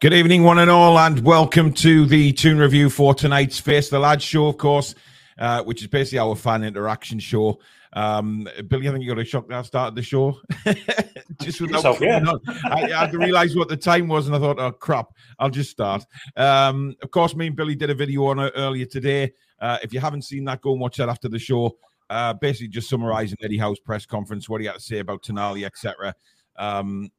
Good evening, one and all, and welcome to the Toon Review for tonight's Face the Lads show, of course, uh, which is basically our fan interaction show. Um, Billy, I think you got a shock that I started the show. just without Yourself, yeah. I, I had to realize what the time was, and I thought, oh crap, I'll just start. Um, of course, me and Billy did a video on it earlier today. Uh, if you haven't seen that, go and watch that after the show. Uh, basically, just summarizing Eddie Howe's press conference, what he had to say about Tonali, etc. Um,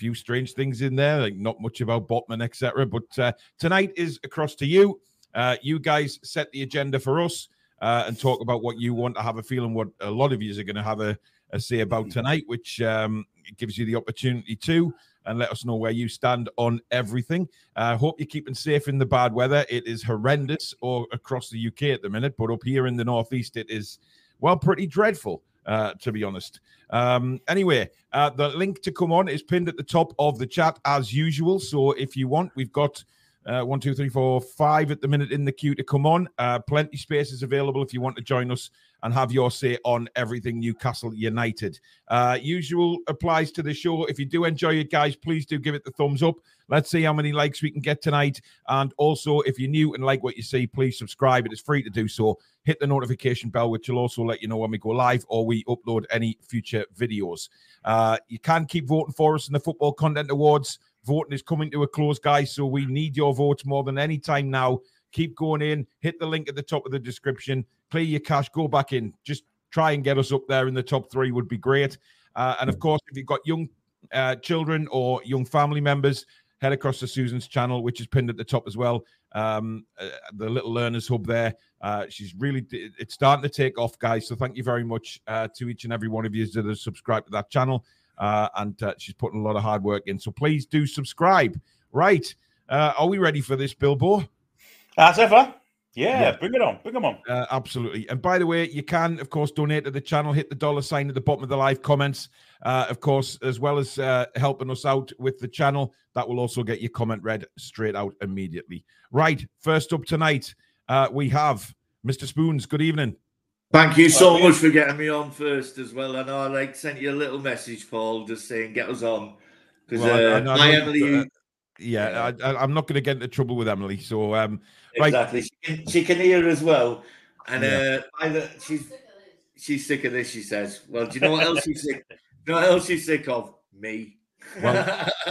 few strange things in there, like not much about Botman, etc. But uh, tonight is across to you. Uh, you guys set the agenda for us uh, and talk about what you want. I have a feeling what a lot of you are going to have a, a say about tonight, which um, gives you the opportunity to and let us know where you stand on everything. I hope you're keeping safe in the bad weather. It is horrendous or across the UK at the minute, but up here in the northeast, it is well pretty dreadful. Uh, to be honest. Um, anyway, uh, the link to come on is pinned at the top of the chat as usual. So if you want, we've got uh, one, two, three, four, five at the minute in the queue to come on. Uh, plenty spaces available if you want to join us and have your say on everything Newcastle United. Uh, usual applies to the show. If you do enjoy it, guys, please do give it the thumbs up. Let's see how many likes we can get tonight. And also, if you're new and like what you see, please subscribe. It is free to do so. Hit the notification bell, which will also let you know when we go live or we upload any future videos. Uh, you can keep voting for us in the Football Content Awards. Voting is coming to a close, guys. So we need your votes more than any time now. Keep going in. Hit the link at the top of the description. Clear your cache. Go back in. Just try and get us up there in the top three would be great. Uh, and of course, if you've got young uh, children or young family members, head across to Susan's channel, which is pinned at the top as well. Um, uh, the little learners hub there. Uh, she's really it's starting to take off, guys. So thank you very much uh, to each and every one of you that have subscribed to that channel. Uh, and uh, she's putting a lot of hard work in. So please do subscribe. Right. Uh, are we ready for this, Bilbo? As ever. Yeah, yeah, bring it on. Bring them on. Uh, absolutely. And by the way, you can, of course, donate to the channel. Hit the dollar sign at the bottom of the live comments. Uh, of course, as well as uh, helping us out with the channel, that will also get your comment read straight out immediately. Right. First up tonight, uh, we have Mr. Spoons. Good evening. Thank you so much for getting me on first as well. I know I like sent you a little message, Paul, just saying get us on because Well, I- I uh, I my Emily, uh, Yeah, I, I, I'm not going to get into trouble with Emily. So, um, right. exactly, she can, she can hear as well, and Yeah. uh, either she's she's sick of this. She says, "Well, do you know what else she's sick? Do you know what else she's sick of? Me." Well,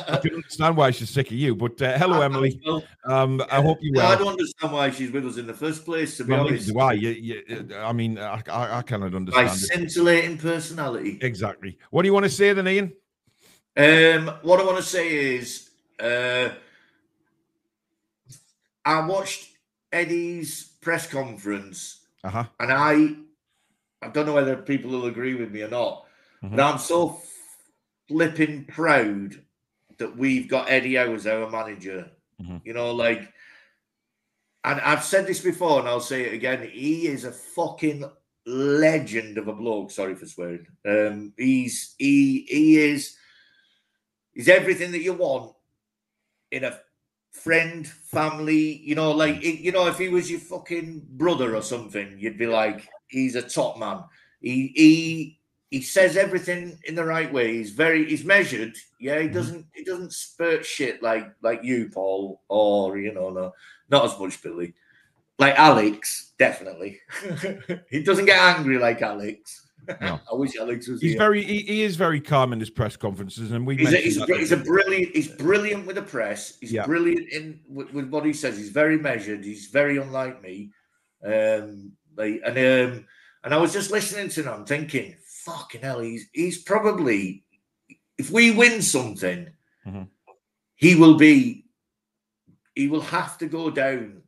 I can understand why she's sick of you. But uh, hello, Emily. Um, I hope you well. I don't understand why she's with us in the first place. To be Well, honest, I. You, you, I mean, I, I, I cannot understand it. scintillating personality. Exactly. What do you want to say then, Ian? Um, what I want to say is, uh, I watched Eddie's press conference, Uh huh. and I, I don't know whether people will agree with me or not, Mhm. but I'm so flipping proud that we've got Eddie Howe as our manager. Mhm. You know, like, and I've said this before, and I'll say it again. He is a fucking legend of a bloke. Sorry for swearing. Um, he's he he is he's everything that you want in a friend, family. You know, like you know, if he was your fucking brother or something, you'd be like, he's a top man. He he he says everything in the right way. He's very he's measured. Yeah, he Mhm. doesn't he doesn't spurt shit like like you, Paul, or you know, no, not as much Billy. Like Alex, definitely. he doesn't get angry like Alex. No. I wish Alex was He's here. very. He, he is very calm in his press conferences, and we. He's a, he's, a, that br- at he's a brilliant. He's brilliant with the press. He's Yeah. brilliant in with, with what he says. He's very measured. He's very unlike me. Um, like and um, and I was just listening to him, thinking, "Fucking hell, he's he's probably if we win something, Mhm. he will be. He will have to go down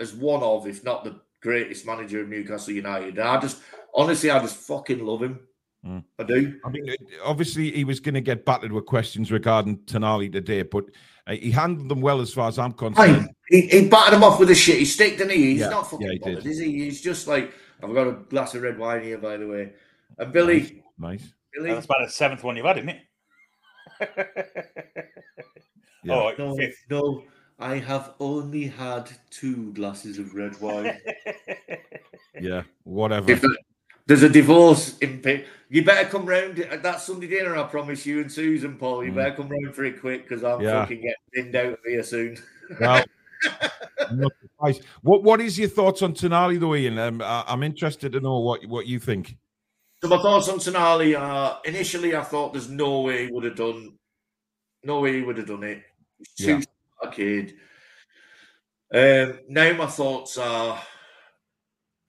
as one of, if not the greatest manager of Newcastle United. And I just honestly, I just fucking love him. Mm. I do. I mean, obviously, he was going to get battered with questions regarding Tonali today, but uh, he handled them well as far as I'm concerned. Aye, he, he battered him off with a shitty stick, didn't he? He's Yeah, not fucking yeah, he bothered, did. is he? He's just like, I've got a glass of red wine here, by the way. And Billy, Nice. Billy, That's about the seventh one you've had, isn't it? Yeah. Oh, no, fifth. no, I have only had two glasses of red wine. Yeah. Whatever. If that- There's a divorce in pic. You better come round at that Sunday dinner, I promise you and Susan, Paul. You Mm. better come round for it quick because I'm Yeah. fucking getting binned out of here soon. Well, I'm not surprised. What What is your thoughts on Tonali, though, Ian? Um, I, I'm interested to know what what you think. So my thoughts on Tonali are initially I thought there's no way he would have done no way he would have done it. He's too Yeah. kid. Um now my thoughts are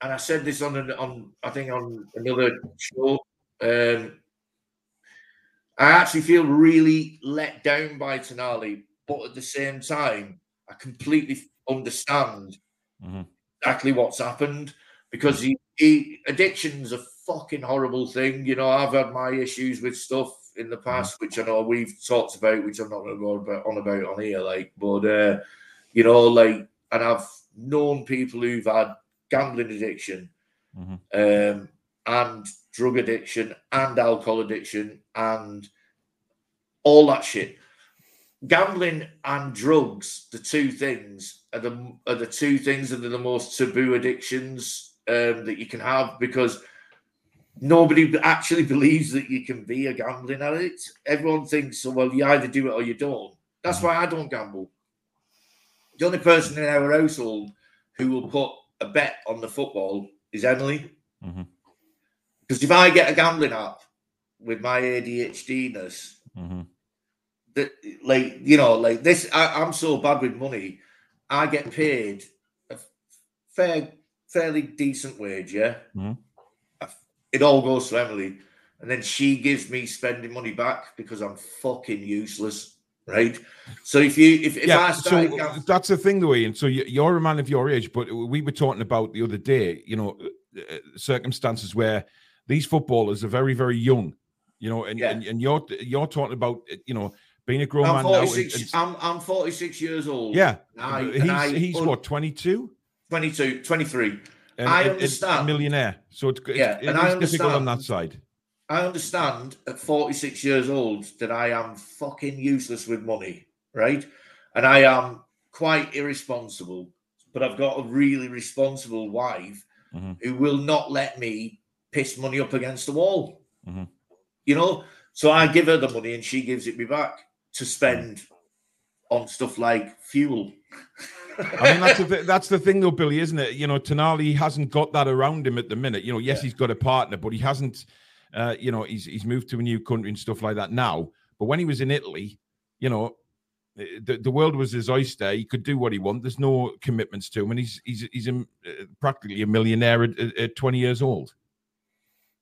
and I said this on an, on I think on another show. Um I actually feel really let down by Tonali, but at the same time, I completely understand Mhm. exactly what's happened because he, he addiction's a fucking horrible thing. You know, I've had my issues with stuff in the past, which I know we've talked about, which I'm not going to go about, on about on here. Like, but uh, you know, like, and I've known people who've had gambling addiction, Mhm. um, and drug addiction, and alcohol addiction, and all that shit. Gambling and drugs, the two things are the are the two things that are the most taboo addictions um, that you can have because nobody actually believes that you can be a gambling addict. Everyone thinks, oh, well, you either do it or you don't. That's why I don't gamble. The only person in our household who will put a bet on the football is Emily. Mhm. Because if I get a gambling app with my ADHD-ness, Mhm. that like you know like this I, i'm so bad with money i get paid a fair fairly decent wage yeah Mhm. it all goes to emily and then she gives me spending money back because i'm fucking useless right so if you if, if i yeah, so that's the thing, though, Ian. So you- you're a man of your age, but we were talking about the other day, you know, uh, circumstances where these footballers are very, very young, you know, and, Yeah. and, and you're you're talking about, uh, you know, being a grown I'm man now. and- and- I'm, I'm 46 years old yeah, I- he's I he's what 22. 22 23 And, I and- and understand. a millionaire. So it's, it's Yeah, it and I difficult on that side. I understand at 46 years old that I am fucking useless with money, right? And I am quite irresponsible, but I've got a really responsible wife Mhm. who will not let me piss money up against the wall. Mhm. You know, so I give her the money and she gives it me back to spend on stuff like fuel. I mean, that's the th- that's the thing, though, Billy, isn't it? You know, Tonali hasn't got that around him at the minute. You know, yes, Yeah. he's got a partner, but he hasn't. Uh, you know, he's he's moved to a new country and stuff like that now. But when he was in Italy, you know, the, the world was his oyster. He could do what he wanted. There's no commitments to him, and he's he's he's a, uh, practically a millionaire at, at, at 20 years old.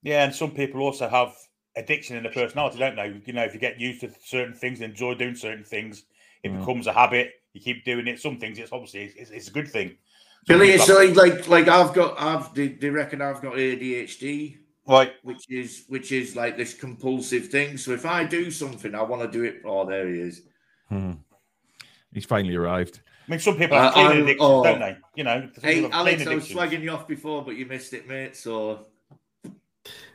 Yeah, and some people also have addiction in their personality, don't they? You know, if you get used to certain things, enjoy doing certain things, it Mm. becomes a habit. You keep doing it. Some things, it's obviously it's, it's a good thing. Some Billy, it's like, like like I've got I've they, they reckon I've got ADHD. Right. which is which is like this compulsive thing. So if I do something, I want to do it. Oh, there he is. Hmm. He's finally arrived. I mean, some people have Uh, cleaning I'm- addictions, oh. don't they? You know, Hey, Alex, cleaning I was addictions. swagging you off before, but you missed it, mate. So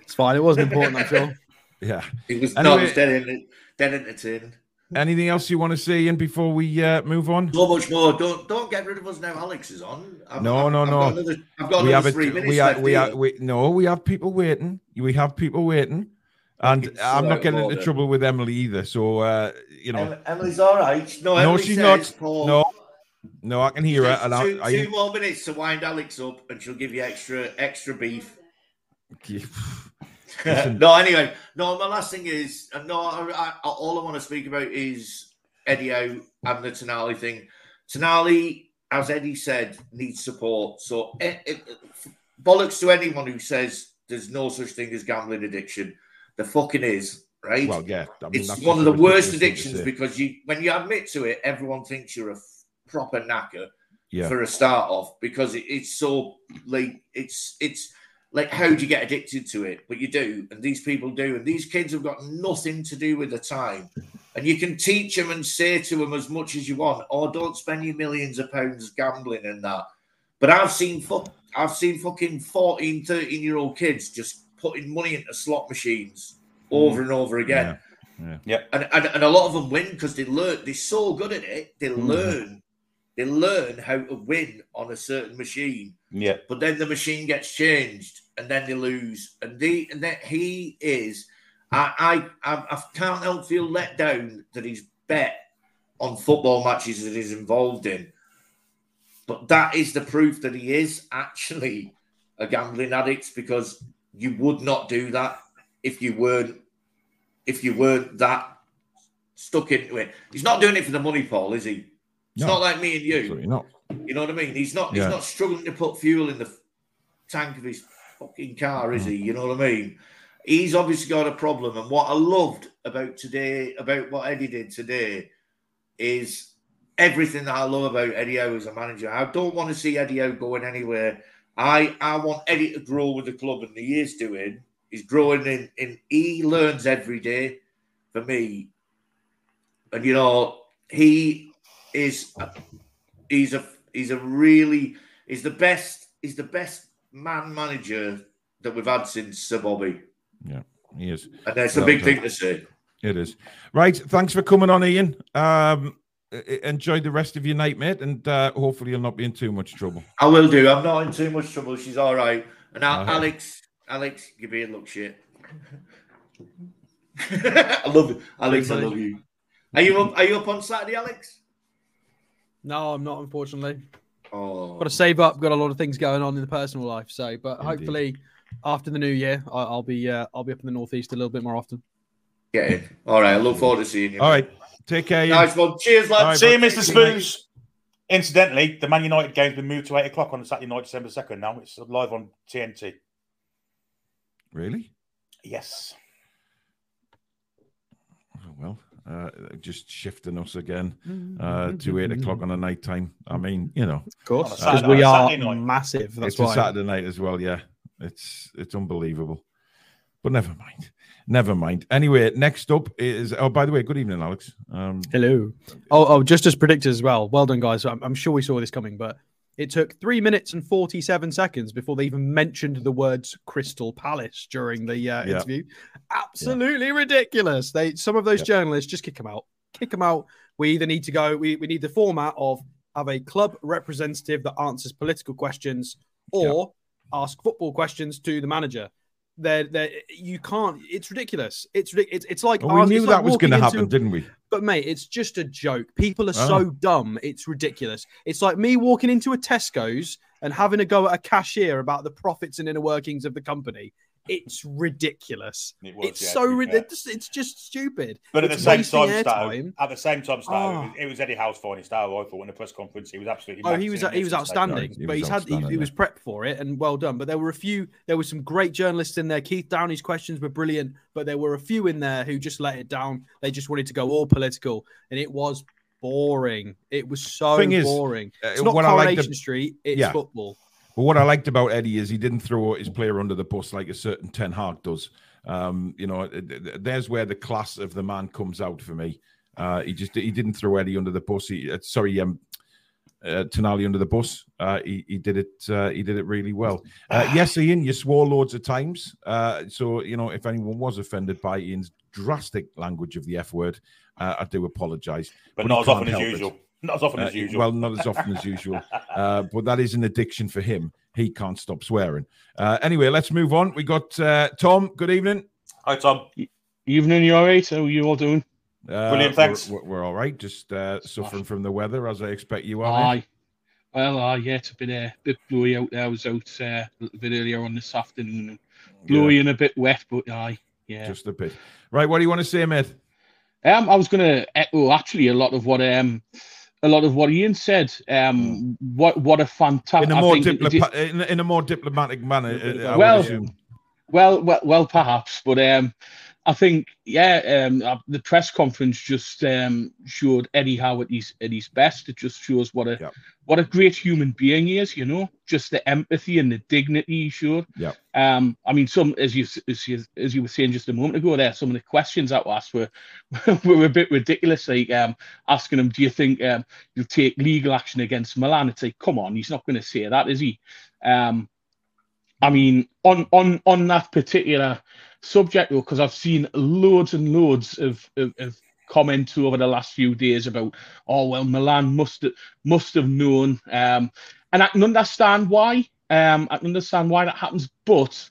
It's fine. It wasn't important, I feel. Yeah. it was no, Anyway- it was dead, in, dead entertaining. Anything else you want to say, Ian, before we uh, move on? So much more. Don't don't get rid of us now. Alex is on. I've, No, I've- no, I've no. Got another, I've got we have another it. three minutes We We are. We, no, we have people waiting. We have people waiting, and I'm not getting into trouble with Emily either. So uh, you know, Em- Emily's all right. No, No, she's not. Paul, no, no, I can hear her, and two, I, two more minutes to wind Alex up, and she'll give you extra extra beef. No, anyway, no. My last thing is, no. I, I, all I want to speak about is Eddie Howe and the Tonali thing. Tonali, as Eddie said, needs support. So, eh, eh, bollocks to anyone who says there's no such thing as gambling addiction. The fucking is, right? well, yeah, I mean, it's one of the worst ridiculous thing to addictions because you, when you admit to it, everyone thinks you're a f- proper knacker yeah, for a start off because it, it's so like it's it's like how do you get addicted to it? But you do and these people do and these kids have got nothing to do with the time. And you can teach them and say to them as much as you want or don't spend your millions of pounds gambling and that. But i've seen fuck i've seen fucking 14 13 year old kids just putting money into slot machines over and over again. Yeah, and, and, and a lot of them win because they learn they're so good at it they Mhm. learn they learn how to win on a certain machine Yeah. but then the machine gets changed and then they lose. And they and that he is. I, I I can't help feel let down that he's bet on football matches that he's involved in. But that is the proof that he is actually a gambling addict because you would not do that if you weren't if you weren't that stuck into it. He's not doing it for the money, Paul, is he? It's No. not like me and you. Absolutely not. You know what I mean? He's not. Yeah. He's not struggling to put fuel in the tank of his fucking car, is mm. he? You know what I mean? He's obviously got a problem. And what I loved about today, about what Eddie did today, is everything that I love about Eddie Howe as a manager. I don't want to see Eddie Howe going anywhere. I I want Eddie to grow with the club, and he is doing. He's growing in. in he learns every day. For me, and you know he is he's a he's a really he's the best he's the best man manager that we've had since Sir Bobby, Yeah, He is. and that's a big thing to say. It is. Right. Thanks for coming on, Ian. Um, enjoy the rest of your night, mate, and uh, hopefully you'll not be in too much trouble. I will do. I'm not in too much trouble. She's all right. And now, Uh-huh. Alex, Alex, give me a look, shit. I love you, Alex. I love you. Are you up? Are you up on Saturday, Alex? No, I'm not, unfortunately. Oh, Got to save up. Got a lot of things going on in the personal life. So, but Indeed. hopefully, after the new year, I, I'll be uh, I'll be up in the northeast a little bit more often. get in. All right. I look forward to seeing you. All right. Take care, Ian. Nice one. Cheers, lads. All right, See you. Mr. Spoons. Incidentally, the Man United game's been moved to eight o'clock on Saturday night, December second. Now it's live on TNT. Really? Yes. Oh, well, uh, just shifting us again uh, to eight o'clock on a night time. I mean, you know, Of course, because Saturday- we are Saturday massive. That's it's a. Saturday night as well. Yeah, it's it's unbelievable. But never mind. Never mind. Anyway, next up is. Oh, by the way, good evening, Alex. Um, Hello. Oh, oh, just as predicted as well. Well done, guys. I'm, I'm sure we saw this coming, but it took three minutes and 47 seconds before they even mentioned the words Crystal Palace during the uh, Yeah. interview. Absolutely ridiculous. They some of those Yeah. journalists just kick them out. Kick them out. We either need to go. We, we need the format of have a club representative that answers political questions or ask football questions to the manager. They're, they're, you can't. It's ridiculous. It's it's, it's like well, we knew it's like that was going to into- happen, didn't we? but mate, it's just a joke. People are Oh. so dumb. It's ridiculous. It's like me walking into a Tesco's and having a go at a cashier about the profits and inner workings of the company. It's ridiculous. It was, it's yeah, so to be ridiculous. It's just stupid. But at the same time, Stato, airtime. at the same time, Stato, Oh. it, was, it was Eddie Howe's finest hour. I thought in the press conference, he was absolutely. Oh, he was he was in his statement. outstanding. Right, he but was he's had he, he was prepped for it and well done. But there were a few. There were some great journalists in there. Keith Downie's questions were brilliant, but there were a few in there who just let it down. They just wanted to go all political, and it was boring. It was so Thing is, boring. uh, It's not what I liked Coronation Street. It's Yeah. football. But what I liked about Eddie is he didn't throw his player under the bus like a certain Ten Hag does. Um, you know, th- th- there's where the class of the man comes out for me. Uh, he just he didn't throw Eddie under the bus. He, uh, sorry, um, uh, Tonali under the bus. Uh, he, he did it. Uh, he did it really well. Uh, yes, Ian, you swore loads of times. Uh, so you know, if anyone was offended by Ian's drastic language of the F word, uh, I do apologise. but But not as often as usual. it. Usual. Not as often Uh, as usual. Well, not as often as usual. Uh, but that is an addiction for him. He can't stop swearing. Uh, anyway, let's move on. We got uh, Tom. Good evening. Hi, Tom. Evening, you all right? How are you all doing? Uh, Brilliant, thanks. We're, we're all right. Just uh, suffering from the weather, as I expect you are. mate. Aye. Well, aye, yeah, it's a bit, uh, bit blowy out there. I was out uh, a little bit earlier on this afternoon. Blowy Yeah, and a bit wet, but aye, yeah. just a bit. Right. What do you want to say, mate? Um, I was going to echo actually a lot of what um, a lot of what Ian said. Um, what what a fantastic. In a more diplomatic, in, a- in a more diplomatic manner. uh, I Well. Well, well, well, perhaps, but um, I think yeah, um, uh, the press conference just um showed Eddie Howe at his at his best. It just shows what a Yep. what a great human being he is. You know, just the empathy and the dignity he showed. Yep. Um, I mean, some as you as you as you were saying just a moment ago, there some of the questions that were asked were were a bit ridiculous. Like um, asking him, "Do you think um you'll take legal action against Milan?" It's like, come on, he's not going to say that, is he? Um, I mean, on on on that particular subject, though, because I've seen loads and loads of, of, of comments over the last few days about, oh well, Milan must must have known, um, and I can understand why. Um, I can understand why that happens, but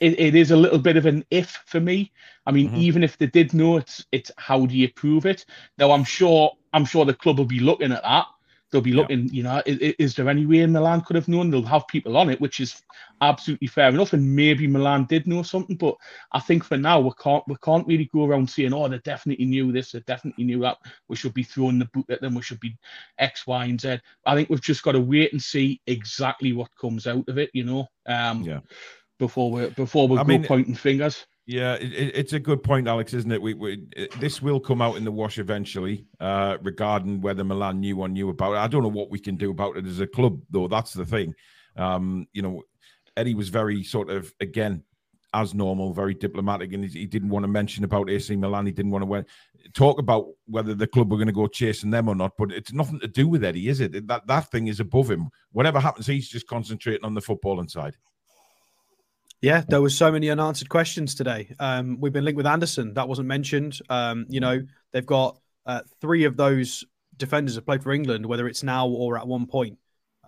it, it is a little bit of an if for me. I mean, Mhm. even if they did know it's it's how do you prove it? Now I'm sure I'm sure the club will be looking at that. They'll be Yeah. looking, you know, is, is there any way Milan could have known? They'll have people on it, which is absolutely fair enough. And maybe Milan did know something, but I think for now we can't we can't really go around saying, oh, they definitely knew this, they definitely knew that. We should be throwing the boot at them. We should be X, Y, and Z. I think we've just got to wait and see exactly what comes out of it, you know. Um, Yeah. Before we before we I go mean- pointing fingers. Yeah, it, it- it's a good point, Alex, isn't it? We, we it- this will come out in the wash eventually, uh, regarding whether Milan knew or knew about it. I don't know what we can do about it as a club, though. That's the thing. Um, you know, Eddie was very sort of again as normal, very diplomatic, and he, didn't want to mention about AC Milan. He didn't want to talk about whether the club were going to go chasing them or not. But it's nothing to do with Eddie, is it? That that thing is above him. Whatever happens, he's just concentrating on the football side. Yeah, there was so many unanswered questions today. Um, we've been linked with Anderson. That wasn't mentioned. Um, you know, they've got uh, three of those defenders have played for England, whether it's now or at one point.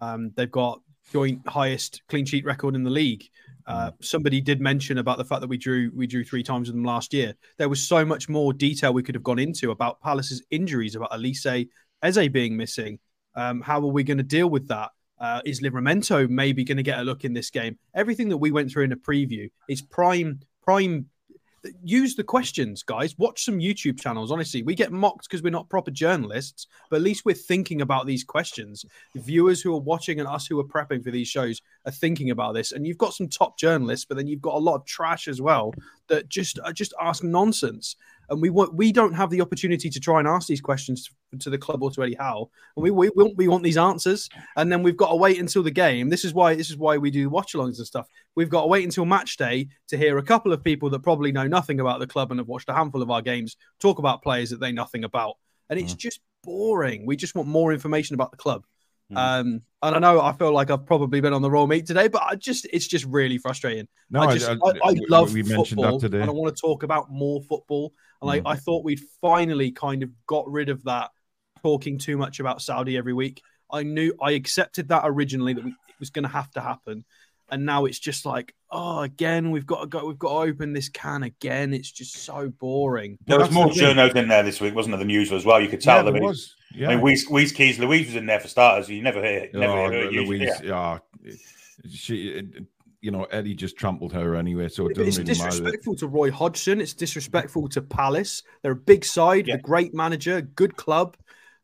Um, they've got joint highest clean sheet record in the league. Uh, somebody did mention about the fact that we drew we drew three times with them last year. There was so much more detail we could have gone into about Palace's injuries, about Olise Eze being missing. Um, how are we going to deal with that? Uh, is Livramento maybe going to get a look in this game? Everything that we went through in a preview is prime, prime. Use the questions, guys. Watch some YouTube channels. Honestly, we get mocked because we're not proper journalists, but at least we're thinking about these questions. The viewers who are watching and us who are prepping for these shows are thinking about this. And you've got some top journalists, but then you've got a lot of trash as well that just uh, just ask nonsense. And we want we don't have the opportunity to try and ask these questions to, to the club or to Eddie Howe. And we, we want we want these answers, and then we've got to wait until the game. This is why this is why we do watch-alongs and stuff. We've got to wait until match day to hear a couple of people that probably know nothing about the club and have watched a handful of our games talk about players that they know nothing about, and it's mm. just boring. We just want more information about the club. Mm. Um, and I know I feel like I've probably been on the raw meat today, but I just it's just really frustrating. No, I just I, I we- love we mentioned football, that today. and I want to talk about more football. And Mm. I, I thought we'd finally kind of got rid of that talking too much about Saudi every week. I knew I accepted that originally that we, it was going to have to happen, and now it's just like, oh, again, we've got to go, we've got to open this can again. It's just so boring. There was more the journos in there this week, wasn't there, than usual as well? You could tell Yeah, them. there was. Yeah. I mean, Weeze, Weeze Keys, Louise was in there for starters. You never hear, never Oh, hear her usually. Louise, Yeah. yeah. She, you know, Eddie just trampled her anyway, so it it's doesn't really matter. disrespectful to Roy Hodgson. It's disrespectful to Palace. They're a big side, Yeah. a great manager, good club.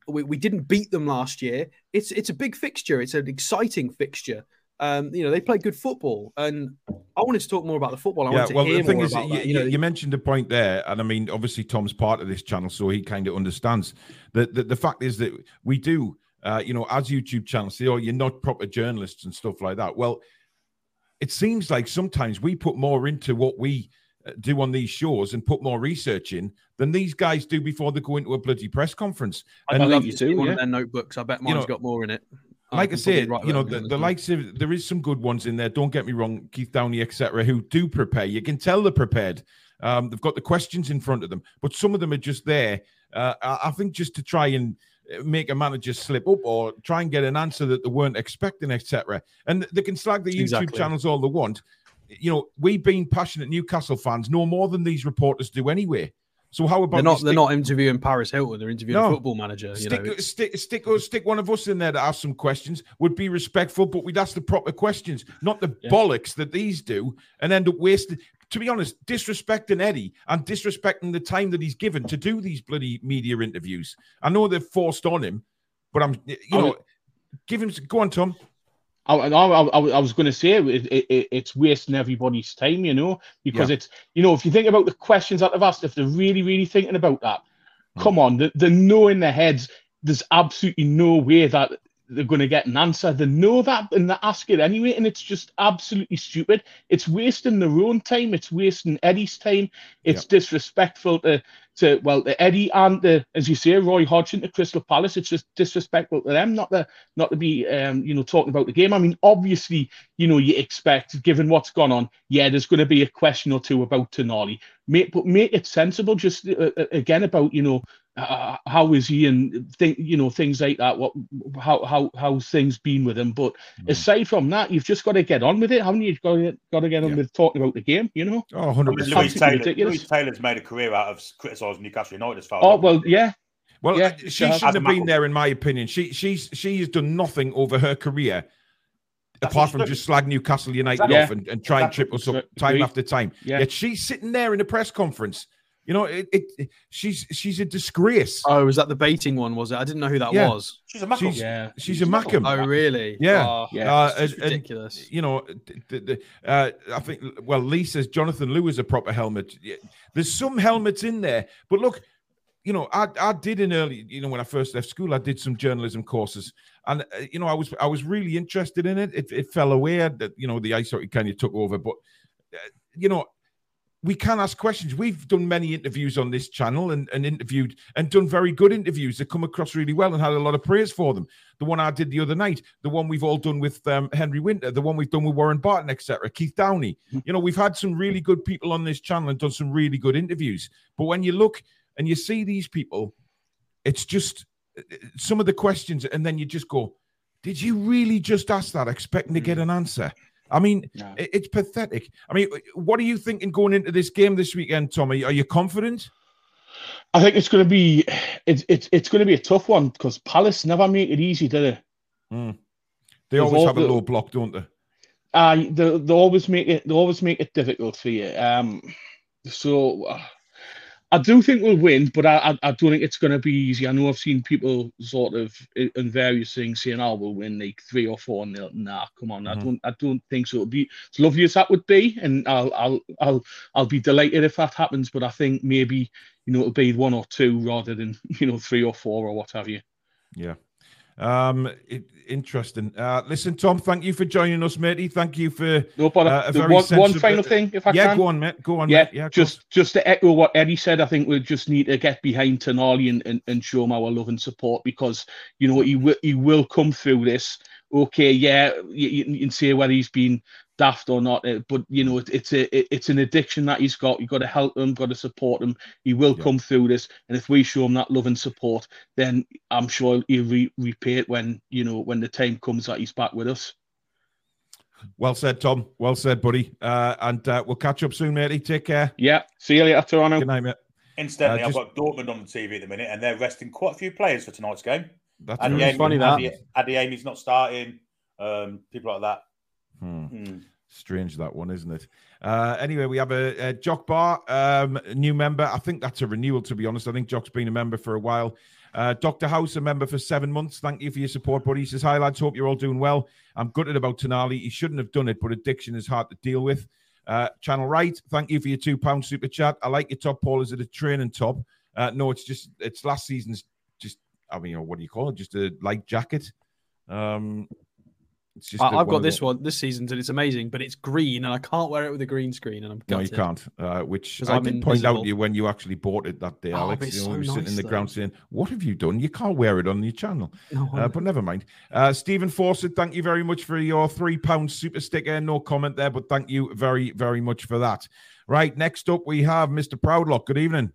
We, we didn't beat them last year. It's it's a big fixture. It's an exciting fixture. Um, you know, they play good football, and I wanted to talk more about the football. I Yeah, wanted to well, hear the thing more is, about you, that. you, You know, you mentioned a point there, and I mean, obviously, Tom's part of this channel, so he kind of understands. The, the the fact is that we do, uh, you know, as YouTube channels say, oh, you're not proper journalists and stuff like that. Well, it seems like sometimes we put more into what we uh, do on these shows and put more research in than these guys do before they go into a bloody press conference. I and believe you you do, One yeah. of their notebooks. I bet You mine's know, got more in it. Like I said, write you know, that the, the likes of there is some good ones in there. Don't get me wrong, Keith Downie, etc., who do prepare. You can tell they're prepared. Um, they've got the questions in front of them, but some of them are just there. Uh, I, think just to try and make a manager slip up or try and get an answer that they weren't expecting, etc. And they can slag the YouTube Exactly. channels all they want. You know, we being passionate Newcastle fans know more than these reporters do anyway. So how about They're not. They're not interviewing Paris Hilton. They're interviewing No. a football manager. You Stick, know, stick, stick, oh, stick one of us in there to ask some questions. Would be respectful, but we'd ask the proper questions, not the Yeah. bollocks that these do, and end up wasting. To be honest, disrespecting Eddie and disrespecting the time that he's given to do these bloody media interviews. I know they're forced on him, but I'm, you know, give him. Go on, Tom. I, I, I, I was going to say it, it, it, it's wasting everybody's time, you know, because it's, you know, if you think about the questions that they've asked, if they're really, really thinking about that, Hmm. come on, they, they know in their heads there's absolutely no way that they're going to get an answer. They know that and they ask it anyway, and it's just absolutely stupid. It's wasting their own time. It's wasting Eddie's time. It's disrespectful to, to well, to Eddie and the, as you say, Roy Hodgson to Crystal Palace. It's just disrespectful to them, not to not to be, um, you know, talking about the game. I mean, obviously, you know, you expect, given what's gone on, yeah, there's going to be a question or two about Tonali. Make, but make it sensible. Just uh, uh, again about, you know, uh, how is he and think you know things like that what how how how things been with him but Mm. aside from that you've just got to get on with it haven't you you've got to, got to get on Yeah. with talking about the game you know Oh, 100% Louise absolutely Taylor. Louise Taylor's made a career out of criticising Newcastle United as far oh I'm well yeah Well, Yeah, she she shouldn't have been there, in my opinion. She she's she has done nothing over her career That's apart from she just slag Newcastle United Exactly. off and, and try and trip us up time after time. Yeah. Yet she's sitting there in a press conference. You know, it, it, it- she's she's a disgrace. Oh, was that the baiting one? Was it? I didn't know who that Yeah. was. She's a muckle. She's- yeah She's a Mackham. Oh, really? Yeah. Oh, Yeah. Uh, it's and- just and, ridiculous. you know, the, the, uh, I think, well, Lee says Jonathan Liew is a proper helmet. Yeah, There's some helmets in there, but look, you know, I, I did in early, you know, when I first left school, I did some journalism courses, and uh, you know, I was I was really interested in it. It, it fell away that you know the ice hockey kind of took over, but uh, you know, we can ask questions. We've done many interviews on this channel and, and interviewed and done very good interviews that come across really well and had a lot of praise for them. The one I did the other night, the one we've all done with um, Henry Winter, the one we've done with Warren Barton, etc., Keith Downie. You know, we've had some really good people on this channel and done some really good interviews. But when you look and you see these people, it's just uh, some of the questions, and then you just go, "Did you really just ask that, expecting to get an answer?" I mean, No. it's pathetic. I mean, what are you thinking going into this game this weekend, Tommy? Are you confident? I think it's going to be it's it's it's going to be a tough one because Palace never make it easy, do they? They They've always all have a low block, don't they? Uh, they, they always make it they always make it difficult for you. Um, so uh, I do think we'll win, but I I, I don't think it's going to be easy. I know I've seen people sort of in various things saying, "Oh, we'll win like three or four nil." Nah, come on, I Mhm. don't I don't think so. It'll be as lovely as that would be, and I'll I'll I'll I'll be delighted if that happens. But I think maybe you know it'll be one or two rather than you know three or four or what have you. Yeah. Um, it, interesting. Uh, listen, Tom, thank you for joining us, matey. Thank you for No, but Uh, a the very one, one final thing, if I yeah. can. Go on, mate. Go on, yeah, mate. Yeah, just just to echo what Eddie said, I think we just need to get behind Tonali and, and, and show him our love and support because you know he will he will come through this. Okay, yeah, you, you can say whether he's been daft or not, but you know it, it's a it- it's an addiction that he's got. You've got to help him, got to support him. He will Yeah. come through this, and if we show him that love and support, then I'm sure he'll re- repay it when you know when the time comes that he's back with us. Well said, Tom. Well said, buddy. Uh, and uh, we'll catch up soon, matey. Take care. Yeah, see you later, Toronto. Good night, mate. Incidentally, Uh, I've got Dortmund on the TV at the minute, and they're resting quite a few players for tonight's game. That's Addy very It's funny that. Addy, Adeyemi's not starting. Um, people like that. Hmm. Hmm. Strange that one, isn't it? Uh, anyway, we have a, a Jock Bar, um, a new member. I think that's a renewal, to be honest. I think Jock's been a member for a while. Uh, Dr. House, a member for seven months. Thank you for your support, buddy. He says, Hi, lads. Hope you're all doing well. I'm gutted about Tonali. He shouldn't have done it, but addiction is hard to deal with. Uh, Channel Right, thank you for your £2 super chat. I like your top, Paul. Is it a training top? Uh, no, it's just, it's last season's just, I mean, you know, what do you call it? Just a light jacket. Um, it's just I, a- I've got this one this season, and it's amazing, but it's green, and I can't wear it with a green screen, and I'm No, you can't. Uh, which 'Cause I I'm did point out to you when you actually bought it that day, Oh, Alex. You know, so we were sitting in the though. ground saying, "What have you done? You can't wear it on your channel." No, Uh, but never mind. Uh, Stephen Fawcett, thank you very much for your three pound super sticker. No comment there, but thank you very, very much for that. Right, next up we have Mr. Proudlock. Good evening.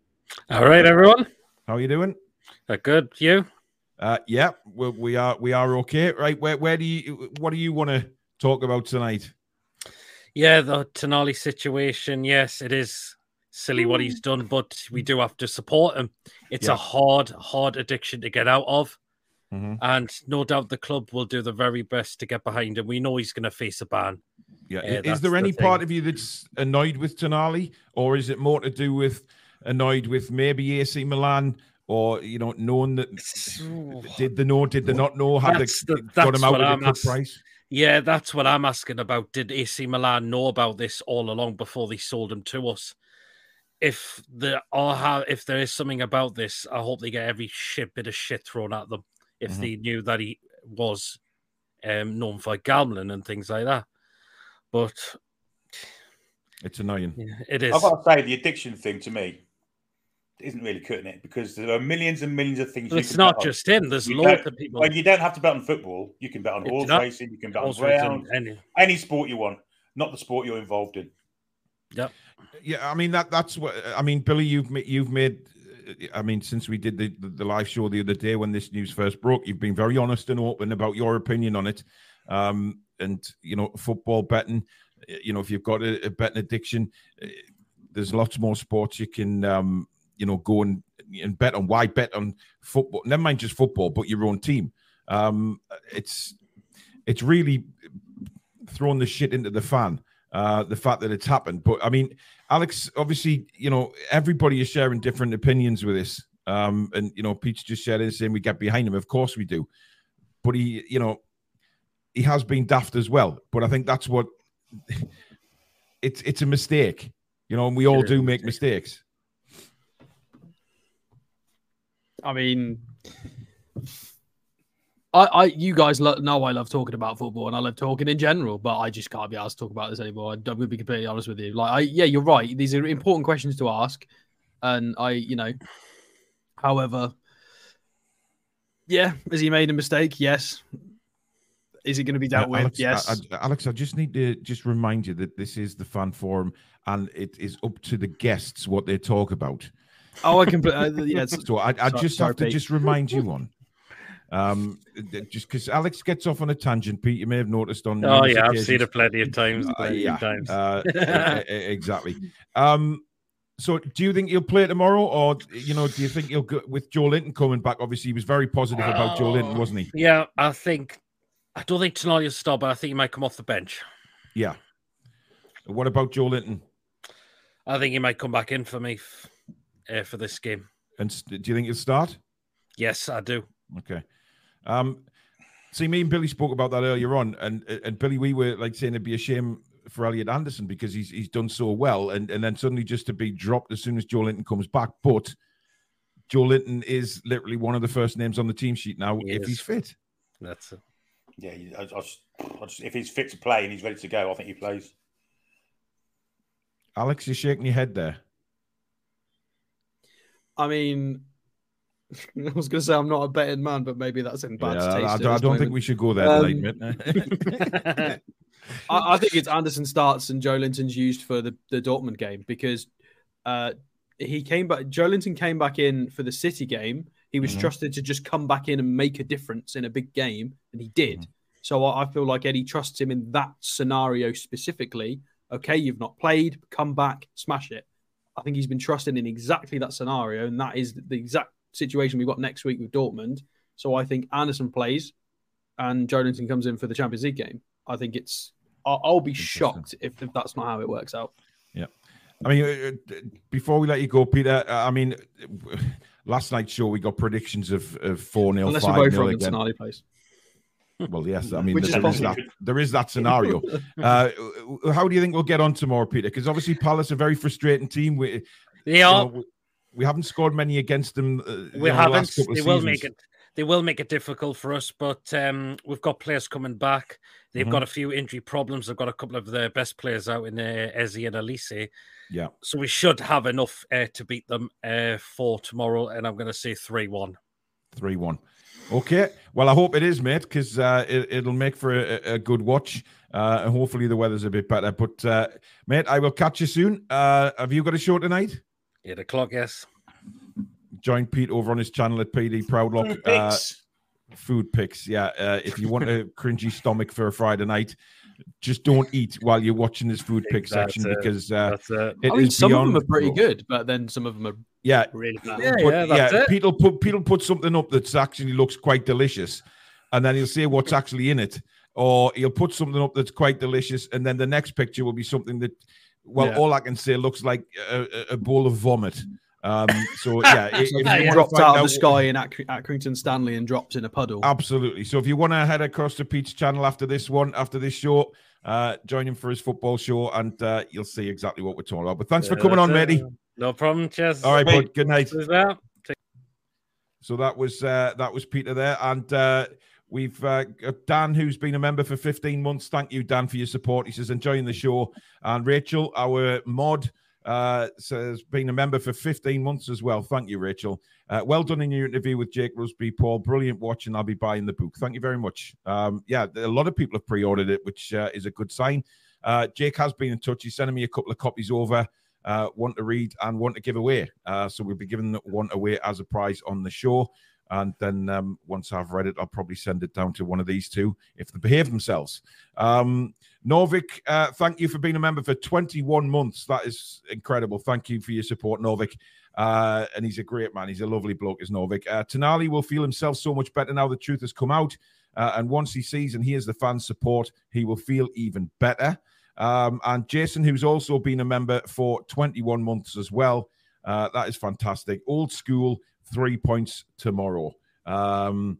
All right, everyone. How are you doing? Uh, good. You? Uh, yeah, we, we are. We are okay. Right, where, where do you? What do you want to talk about tonight? Yeah, the Tonali situation. Yes, it is silly what he's done, but we do have to support him. It's Yeah. a hard, hard addiction to get out of. Mhm. And no doubt the club will do the very best to get behind him. We know he's going to face a ban. Yeah. Yeah, is that's there the any part of you that's annoyed with Tonali, or is it more to do with annoyed with maybe AC Milan, or you know, knowing that did they know, did they not know, had they That's the- got him out at a I'm good ask- price? Yeah, that's what I'm asking about. Did AC Milan know about this all along before they sold him to us? If there are how if there is something about this, I hope they get every shit bit of shit thrown at them. If Mhm. they knew that he was um, known for gambling and things like that, but It's annoying. yeah, it is. I've got to say, the addiction thing to me isn't really cutting it because there are millions and millions of things. But it's not bet on. just him. There's You loads of people. Well, you don't have to bet on football. You can bet on If horse not- racing. You can bet on Also, it's in round, any- any sport you want, not the sport you're involved in. Yeah, yeah. I mean that that's what I mean, Billy. You've you've made I mean, since we did the, the, the live show the other day when this news first broke, you've been very honest and open about your opinion on it. Um, and you know, football betting. You know, if you've got a, a betting addiction, eh, there's lots more sports you can, um, you know, go and and bet on. Why bet on football? Never mind just football, but your own team. Um, it's it's really thrown the shit into the fan. Uh, the fact that it's happened, but I mean, Alex, obviously, you know, everybody is sharing different opinions with this. Um, and you know, Pete's just sharing saying we get behind him. Of course we do, but he, you know, he has been daft as well. But I think that's what it's it's a mistake, you know, and we all do make mistakes. I mean, I, I, you guys lo- know I love talking about football and I love talking in general, but I just can't be asked to talk about this anymore. I'm going to be completely honest with you. Like, I, yeah, you're right. These are important questions to ask, and I, you know, however, yeah, has he made a mistake? Yes. Is it going to be dealt Uh, with? Alex, yes. I, I- Alex, I just need to just remind you that this is the fan forum, and it is up to the guests what they talk about. Oh, I can. Uh, yes. So I, I Sorry- just sorry, have to just remind you one. Um, just because Alex gets off on a tangent, Pete, you may have noticed on. Oh numerous yeah, I've seen it plenty of times. Uh, yeah, of times. uh, exactly. Um, so do you think he'll play tomorrow, or you know, do you think he'll go with Joelinton coming back? Obviously, he was very positive about Joelinton, wasn't he? Yeah, I think. I don't think Tonali will start, but I think he might come off the bench. Yeah. What about Joelinton? I think he might come back in for me f- uh, for this game. And do you think he'll start? Yes, I do. Okay. Um, see, me and Billy spoke about that earlier on, and and Billy, we were like saying it'd be a shame for Elliot Anderson because he's he's done so well, and and then suddenly just to be dropped as soon as Joelinton comes back. But Joelinton is literally one of the first names on the team sheet now He if is. he's fit. That's it. Yeah, I, I just, I just, if he's fit to play and he's ready to go, I think he plays. Alex, you're shaking your head there. I mean, I was going to say I'm not a betting man, but maybe that's in bad Yeah, taste. I, I don't think we should go there Um. I, I think it's Anderson starts and Joelinton's used for the, the Dortmund game because uh, he came back. Joelinton came back in for the City game. He was Mhm. trusted to just come back in and make a difference in a big game, and he did. So I, I feel like Eddie trusts him in that scenario specifically. Okay, you've not played, come back, smash it. I think he's been trusted in exactly that scenario, and that is the exact situation we've got next week with Dortmund. So I think Anderson plays, and Joe comes in for the Champions League game. I think it's. I'll, I'll be shocked if, if that's not how it works out. Yeah. I mean, uh, uh, before we let you go, Peter, uh, I mean, last night's show we got predictions of, of 4 0, Unless 5 we're both 0 wrong in again. Tonali plays. Well, yes, I mean, there, is that, there is that scenario. uh, how do you think we'll get on tomorrow, Peter? Because obviously, Palace are a very frustrating team. We, They you are. know, we, we haven't scored many against them. Uh, we know, haven't. last They of will seasons. make it. They will make it difficult for us, but um, we've got players coming back. They've Mhm. got a few injury problems. They've got a couple of their best players out in uh, Eze and Olise. Yeah. So we should have enough uh, to beat them uh, for tomorrow. And I'm going to say 3 1. 3 1. Okay. Well, I hope it is, mate, because uh, it, it'll make for a, a good watch. Uh, and hopefully the weather's a bit better. But, uh, mate, I will catch you soon. Uh, have you got a show tonight? 8 o'clock, yes. Join Pete over on his channel at PD Proudlock. Uh, Picks. food picks. Yeah. Uh, if you want a cringy stomach for a Friday night, just don't eat while you're watching this food pick That's section it. because uh, That's it. it I mean, is some of them are pretty control. good, but then some of them are Yeah. really bad. Yeah, But yeah, that's it. Pete will put Pete will put something up that's actually looks quite delicious, and then he'll say what's actually in it, or he'll put something up that's quite delicious, and then the next picture will be something that, well, Yeah. all I can say looks like a, a- a bowl of vomit. Um, so yeah, i- if you It dropped out of the sky in Ac- Accrington Stanley and dropped in a puddle. Absolutely. So if you want to head across to Pete's channel after this one, after this show, uh, join him for his football show, and uh, you'll see exactly what we're talking about. But thanks for coming on, That's it. matey. No problem. Cheers. All right, Wait. bud. Good night. So that was uh, that was Peter there, and uh, we've uh, Dan, who's been a member for 15 months. Thank you, Dan, for your support. He says enjoying the show, and Rachel, our mod, uh, says been a member for 15 months as well. Thank you, Rachel. Uh, well done in your interview with Jake Rusby, Paul. Brilliant watching. I'll be buying the book. Thank you very much. Um, yeah, a lot of people have pre-ordered it, which uh, is a good sign. Uh, Jake has been in touch. He's sending me a couple of copies over. uh, one to read and one to give away. Uh, so we'll be giving one away as a prize on the show. And then um, once I've read it, I'll probably send it down to one of these two if they behave themselves. Um, Novik, uh, thank you for being a member for 21 months. That is incredible. Thank you for your support, Norvik. Uh, and he's a great man. He's a lovely bloke, is Norvik. Uh, Tonali will feel himself so much better now the truth has come out. Uh, and once he sees and hears the fans' support, he will feel even better. Um, and Jason, who's also been a member for 21 months as well. Uh, that is fantastic. Old school, three points tomorrow. Um,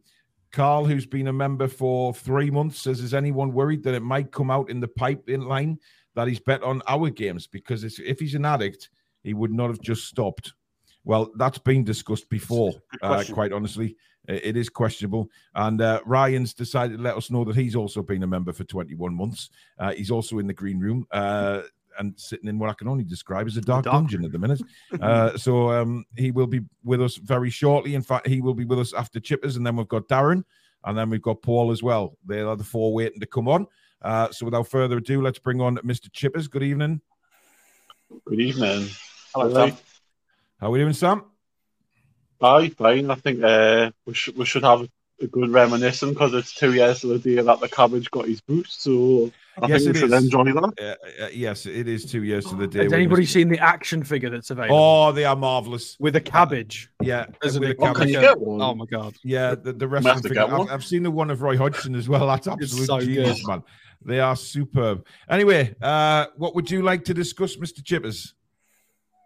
Carl, who's been a member for three months, says, Is anyone worried that it might come out in the pipe in line that he's bet on our games? Because if he's an addict, he would not have just stopped. Well, that's been discussed before, uh, quite honestly. It is questionable. And uh, Ryan's decided to let us know that he's also been a member for 21 months. Uh, he's also in the green room uh, and sitting in what I can only describe as a dark, dark. dungeon at the minute. Uh, so um, he will be with us very shortly. In fact, he will be with us after Chippers. And then we've got Darren. And then we've got Paul as well. They are the four waiting to come on. Uh, so without further ado, let's bring on Mr. Chippers. Good evening. Good evening. Hello, Sam. How are we doing, Sam? Aye, fine. I think uh, we should we should have a good reminiscence because it's two years to the day that the cabbage got his boost. So I yes, think we should is. enjoy that. Uh, uh, yes, it is two years to the day. Has anybody seen the action figure that's available? Oh, they are marvelous with a cabbage. Yeah, with a cabbage. Can you get one? Oh my god. Yeah, the, the rest of the I've, I've, seen the one of Roy Hodgson as well. That's absolute so genius, good. man. They are superb. Anyway, uh, what would you like to discuss, Mr. Chippers?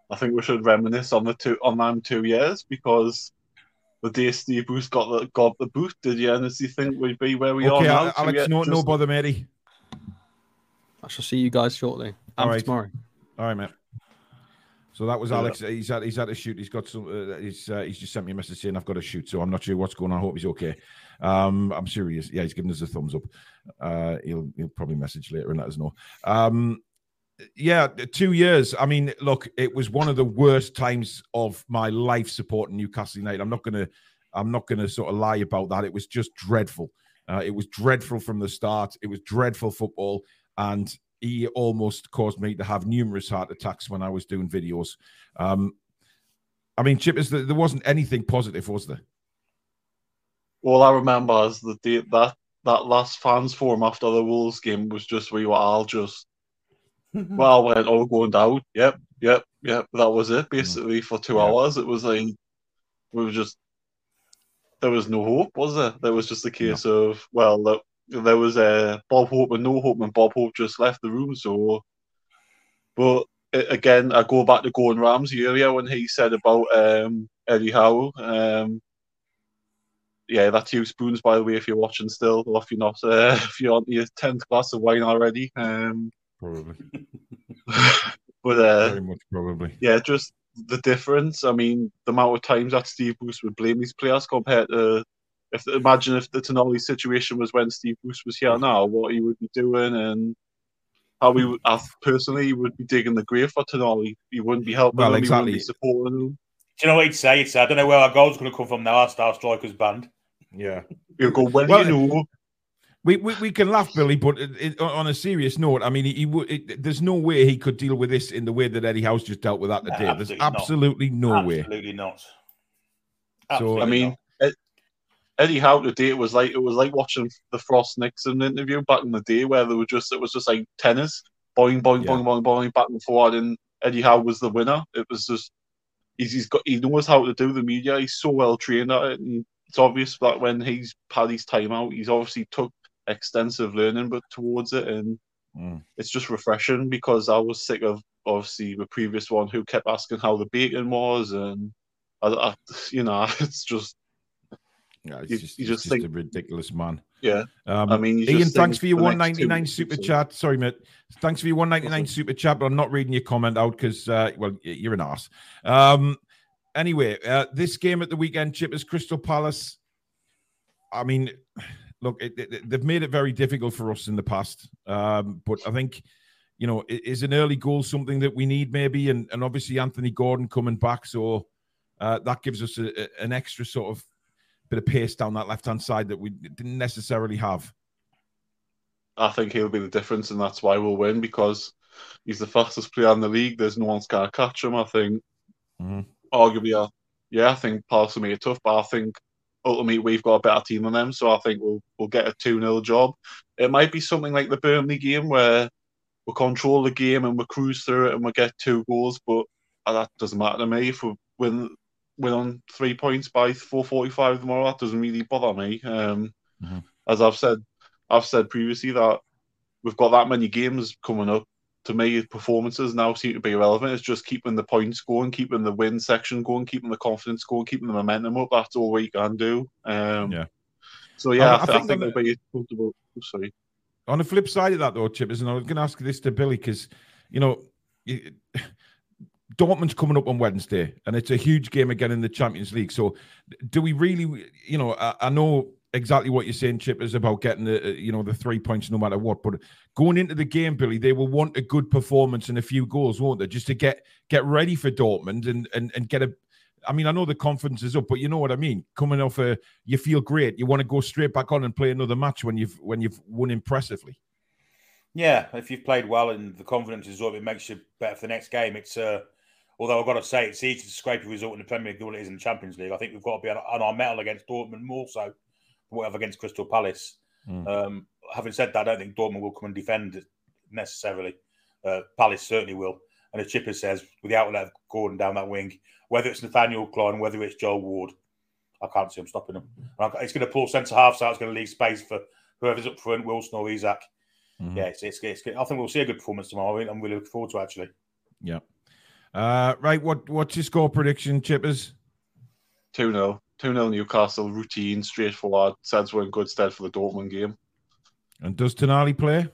I think we should reminisce on the two on them two years because the day Steve Bruce got the got the boot, did you honestly think we'd be where we okay, are now? Alex, no, just... no bother, matey. I shall see you guys shortly. All right. tomorrow. All right, mate. So that was Alex. He's had he's had to shoot. He's got some. Uh, he's uh, he's just sent me a message saying I've got a shoot. So I'm not sure what's going on. I hope he's okay. Um, I'm sure he is. Yeah, he's giving us a thumbs up. Uh, he'll he'll probably message later and let us know. Um, yeah, two years. I mean, look, it was one of the worst times of my life supporting Newcastle United. I'm not gonna, I'm not gonna sort of lie about that. It was just dreadful. Uh, it was dreadful from the start. It was dreadful football, and he almost caused me to have numerous heart attacks when I was doing videos. Um, I mean, Chip, is there, there wasn't anything positive, was there? All I remember is the date that that last fans forum after the Wolves game was just we were all just well, went all going down. Yep, yep, yep. That was it. Basically, for two yeah. hours, it was like we were just there was no hope, was there? There was just a case no. of well, there was a uh, Bob Hope and no hope, and Bob Hope just left the room. So, but again, I go back to Gordon Ramsay earlier when he said about um, Eddie Howe. Um, yeah, that's you spoons, by the way, if you're watching still, or if you're not, uh, if you're on your tenth glass of wine already. Um, probably. but uh, very much probably. Yeah, just the difference. I mean, the amount of times that Steve Bruce would blame these players compared to if imagine if the Tonali situation was when Steve Bruce was here now, what he would be doing and how we would, I personally would be digging the grave for Tonali. He wouldn't be helping well, him, exactly. he wouldn't be supporting him. Do you know what he'd say? He'd say, I don't know where our goal's going to come from now. Our star strikers band. Yeah. He'll go, well, well you know, we, we, we can laugh, Billy, but it, it, on a serious note, I mean, he, he there's no way he could deal with this in the way that Eddie Howe's just dealt with that today. No, there's absolutely not. no way. Absolutely not. Absolutely so I mean, not. Eddie Howe today it was like it was like watching the Frost Nixon interview back in the day where there were just it was just like tennis, boing boing yeah. boing boing boing back and forward, and Eddie Howe was the winner. It was just he's, he's got he knows how to do the media. He's so well trained at it. And it's obvious that when he's had his time out, he's obviously took extensive learning but towards it and mm. it's just refreshing because I was sick of obviously the previous one who kept asking how the bacon was and I, I you know it's just yeah, it's you, just, you just, just think, a ridiculous man. Yeah. Um, I mean, Ian, thanks for your 199 super chat. Sorry, mate. Thanks for your 199 super chat, but I'm not reading your comment out because, uh, well, you're an ass. Um, anyway, uh, this game at the weekend, Chip, is Crystal Palace. I mean, look, it, it, they've made it very difficult for us in the past. Um, but I think, you know, is an early goal something that we need maybe? And, and obviously Anthony Gordon coming back. So uh, that gives us a, a, an extra sort of bit of pace down that left hand side that we didn't necessarily have. I think he'll be the difference, and that's why we'll win because he's the fastest player in the league. There's no one's gonna catch him. I think Mhm. arguably, uh, yeah, I think Palace will make it tough, but I think ultimately we've got a better team than them, so I think we'll we'll get a 2 0 job. It might be something like the Burnley game where we control the game and we cruise through it and we get two goals, but uh, that doesn't matter to me. If we win win on three points by 4:45 tomorrow, that doesn't really bother me. Um, Mhm. As I've said, I've said previously that we've got that many games coming up. To me, performances now seem to be irrelevant. It's just keeping the points going, keeping the win section going, keeping the confidence going, keeping the momentum up. That's all we can do. Um, Yeah. So yeah, I- I, I I think we'll be comfortable. oh, Sorry. On the flip side of that, though, Chippers, and I was going to ask this to Billy because, you know, you- Dortmund's coming up on Wednesday, and it's a huge game again in the Champions League. So, do we really, you know, I, I know exactly what you're saying, Chip, is about getting the, you know, the three points no matter what. But going into the game, Billy, they will want a good performance and a few goals, won't they? Just to get get ready for Dortmund and and and get a. I mean, I know the confidence is up, but you know what I mean. Coming off a, you feel great. You want to go straight back on and play another match when you've when you've won impressively. Yeah, if you've played well and the confidence is up, it makes you better for the next game. It's uh, although I've got to say it's easy to scrape a result in the Premier League than it is in the Champions League. I think we've got to be on, on our mettle against Dortmund more so than we have against Crystal Palace. Mm. Um, having said that, I don't think Dortmund will come and defend necessarily. Uh, Palace certainly will. And as Chipper says, with the outlet of Gordon down that wing, whether it's Nathaniel Clyne, whether it's Joel Ward, I can't see him stopping them. And It's going to pull centre halves out. It's going to leave space for whoever's up front, Wilson or Isak. Mhm. Yeah, it's, it's, it's, I think we'll see a good performance tomorrow. I'm really looking forward to it, actually. Yeah. Uh, right. What what's your score prediction, Chippers? 2 0. 2 0 Newcastle, routine, straightforward. Says we're in good stead for the Dortmund game. And does Tonali play?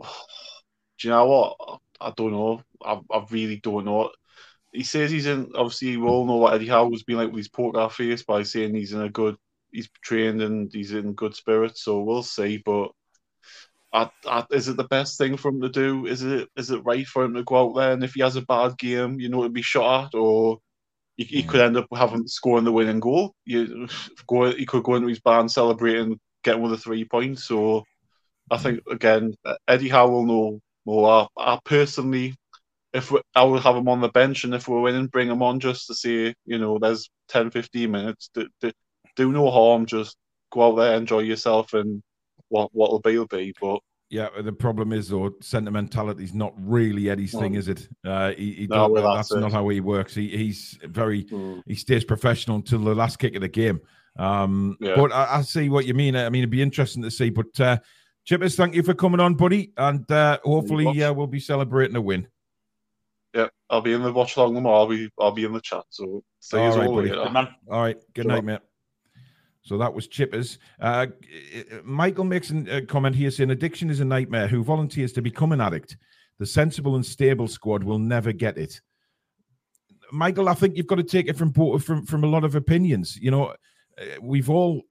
Do you know what? I don't know. I, I really don't know. He says he's in. Obviously, we all know what Eddie Howe has been like with his poker face by saying he's in a good, he's trained and he's in good spirits. So we'll see. But I, I, is it the best thing for him to do? Is it is it right for him to go out there and if he has a bad game, you know, to be shot at, or he, he could end up having scoring the winning goal. You go, he could go into his barn celebrating, getting with the three points. So I think mm. again, Eddie Howe will know more. I, I personally, if we, I would have him on the bench, and if we're winning, bring him on just to say, you know, there's 10, 15 minutes. Do, do, do no harm. Just go out there, enjoy yourself, and what what'll be will be. But Yeah, the problem is though, sentimentality is not really Eddie's thing, is it? Uh, he, he No, don't- well, that's that's it. not how he works. He, he's very mm, he stays professional until the last kick of the game. Um, Yeah. But I, I see what you mean. I mean, it'd be interesting to see. But uh, Chippers, thank you for coming on, buddy, and uh, hopefully welcome. uh, we'll be celebrating a win. yeah, I'll be in the watch along tomorrow. I'll be I'll be in the chat. So see you All right, all buddy. later. Good man. All right. Good Sure. night, mate. So that was Chippers. Uh, Michael makes a comment here saying addiction is a nightmare. Who volunteers to become an addict? The sensible and stable squad will never get it. Michael, I think you've got to take it from from from a lot of opinions. You know, uh, we've all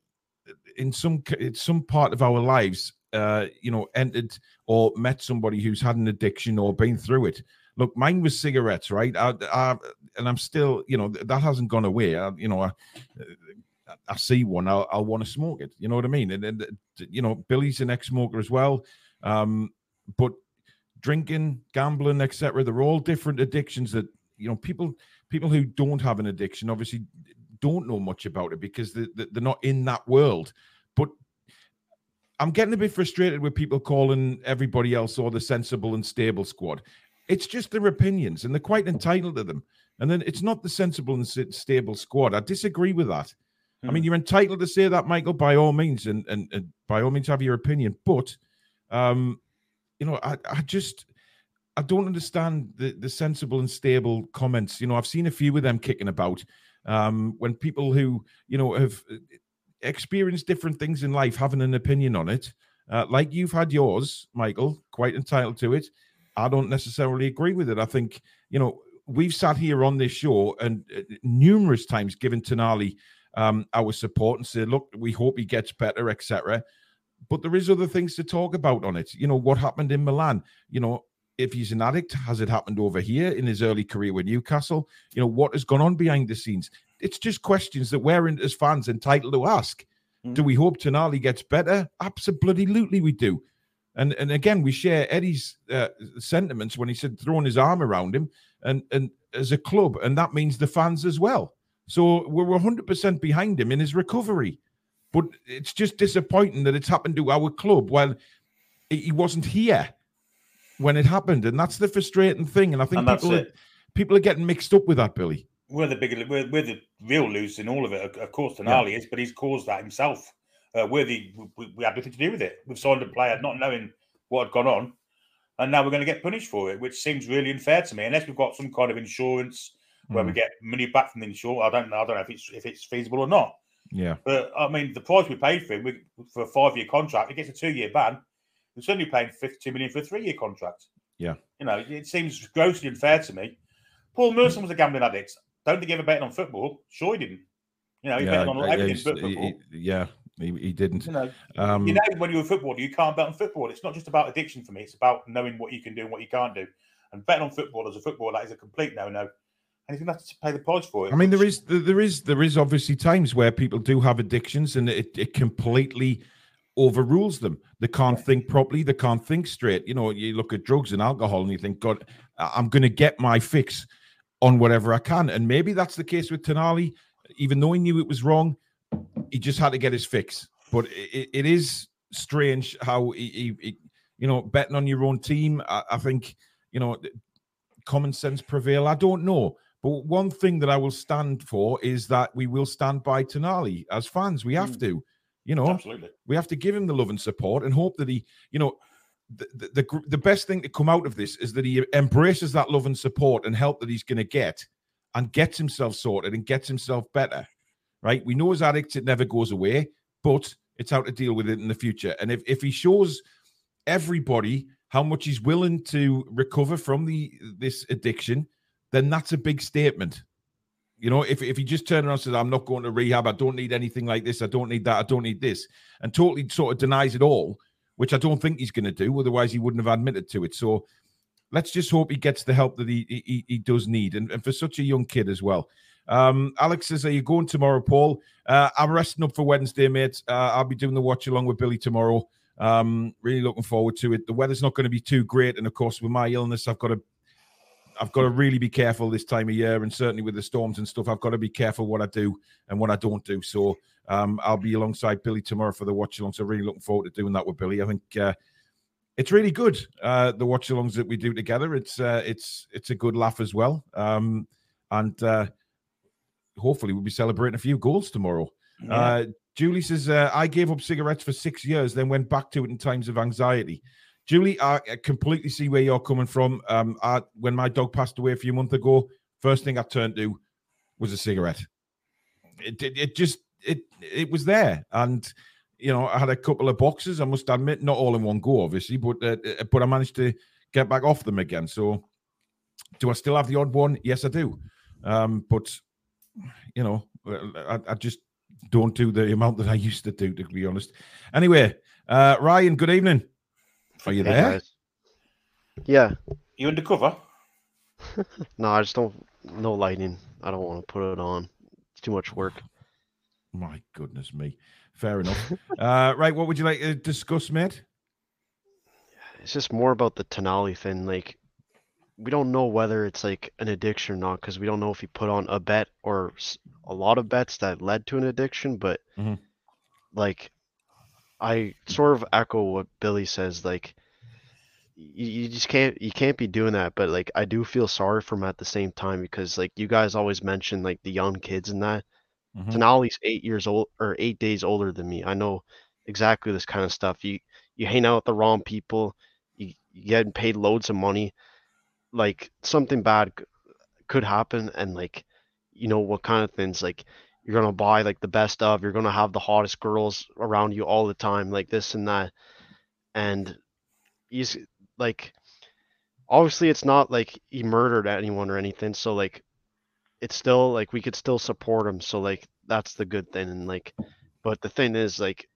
in some in some part of our lives, uh, you know, entered or met somebody who's had an addiction or been through it. Look, mine was cigarettes, right? I, I, and I'm still, you know, that hasn't gone away. I, you know, I, see one, I'll, I'll want to smoke it. You know what I mean? And, uh, you know, Billy's an ex-smoker as well. Um, but drinking, gambling, etc., they're all different addictions that you know people people who don't have an addiction obviously don't know much about it because they- they're not in that world. But I'm getting a bit frustrated with people calling everybody else or the sensible and stable squad. It's just their opinions, and they're quite entitled to them. And then it's not the sensible and stable squad. I disagree with that. I mean, you're entitled to say that, Michael, by all means, and, and, and by all means have your opinion. But, um, you know, I, I just I don't understand the the sensible and stable comments. You know, I've seen a few of them kicking about um, when people who you know have uh, experienced different things in life having an opinion on it, uh, like you've had yours, Michael, quite entitled to it. I don't necessarily agree with it. I think you know we've sat here on this show and uh, numerous times given Tonali um, our support and say, look, we hope he gets better, etc. But there is other things to talk about on it. You know what happened in Milan. You know if he's an addict, has it happened over here in his early career with Newcastle? You know what has gone on behind the scenes. It's just questions that we're in, as fans entitled to ask. Mm. Do we hope Tonali gets better? Absolutely, we do. And and again, we share Eddie's uh, sentiments when he said throwing his arm around him, and and as a club, and that means the fans as well. So we're 100% behind him in his recovery. But it's just disappointing that it's happened to our club while he wasn't here when it happened, and that's the frustrating thing. And I think And that's people are, people are getting mixed up with that, Billy. We're the big, we're, we're the real losers in all of it. Of course, Tonali is, but he's caused that himself. Uh, we're the, we, we had nothing to do with it. We've signed a player not knowing what had gone on, and now we're going to get punished for it, which seems really unfair to me. Unless we've got some kind of insurance where we Mm. get money back from the insurance, I don't know. I don't know if it's if it's feasible or not. Yeah, But I mean, the price we paid for him we, for a five-year contract, he gets a two-year ban. We're suddenly paying fifty-two million for a three-year contract. Yeah. you know, it seems grossly unfair to me. Paul Merson was a gambling addict. Don't think he ever betted on football. Sure, he didn't. You know, he yeah, betted on everything but football. he- yeah, he, he didn't. you know, Um, you know, when you're a footballer, you can't bet on football. It's not just about addiction for me. It's about knowing what you can do and what you can't do. And betting on football as a footballer that is a complete no-no. And he's to have to pay the price for it. I mean, there is there is there is obviously times where people do have addictions, and it, it completely overrules them. They can't think properly. They can't think straight. You know, you look at drugs and alcohol, and you think, God, I'm going to get my fix on whatever I can. And maybe that's the case with Tonali. Even though he knew it was wrong, he just had to get his fix. But it, it is strange how he, he, he- you know, betting on your own team. I, I think you know, common sense prevail. I don't know. But one thing that I will stand for is that we will stand by Tonali as fans. We have mm. to, you know, absolutely. we have to give him the love and support and hope that he, you know, the, the, the, the best thing to come out of this is that he embraces that love and support and help that he's going to get and gets himself sorted and gets himself better. Right. We know as addicts, it never goes away, but it's how to deal with it in the future. And if, if he shows everybody how much he's willing to recover from the this addiction, then that's a big statement. You know, if, if he just turned around and says, I'm not going to rehab, I don't need anything like this, I don't need that, I don't need this, and totally sort of denies it all, which I don't think he's going to do. Otherwise, he wouldn't have admitted to it. So let's just hope he gets the help that he he, he does need. And, and for such a young kid as well. Um, Alex says, Are you going tomorrow, Paul? Uh, I'm resting up for Wednesday, mate. Uh, I'll be doing the watch along with Billy tomorrow. Um, really looking forward to it. The weather's not going to be too great, and of course, with my illness, I've got to I've got to really be careful this time of year, and certainly with the storms and stuff, I've got to be careful what I do and what I don't do. So um, I'll be alongside Billy tomorrow for the watch along. So really looking forward to doing that with Billy. I think uh, it's really good. Uh, the watch alongs that we do together. It's uh, it's it's a good laugh as well. Um, and uh, hopefully we'll be celebrating a few goals tomorrow. Yeah. Uh, Julie says, uh, I gave up cigarettes for six years, then went back to it in times of anxiety. Julie, I completely see where you're coming from. Um, I, when my dog passed away a few months ago, first thing I turned to was a cigarette. It, it, it just it it was there, and you know I had a couple of boxes. I must admit, not all in one go, obviously, but uh, uh, but I managed to get back off them again. So, do I still have the odd one? Yes, I do. Um, but you know, I, I just don't do the amount that I used to do, to be honest. Anyway, uh, Ryan, good evening. Are you Hey, there? guys. Yeah. You undercover? No, I just don't. No lighting. I don't want to put it on. It's too much work. My goodness me. Fair enough. uh, right, what would you like to discuss, mate? It's just more about the Tonali thing. Like, we don't know whether it's like an addiction or not because we don't know if he put on a bet or a lot of bets that led to an addiction. But Mhm. like, I sort of echo what Billy says. Like, you, you just can't you can't be doing that. But like, I do feel sorry for him at the same time because like you guys always mention like the young kids and that. Mhm. Tonali's eight years old or eight days older than me. I know exactly this kind of stuff. You you hang out with the wrong people, you you getting paid loads of money, like something bad could happen, and like you know what kind of things like you're gonna buy like the best of, you're gonna have the hottest girls around you all the time, like this and that, and he's like obviously it's not like he murdered anyone or anything, so like it's still like we could still support him so like that's the good thing and like but the thing is like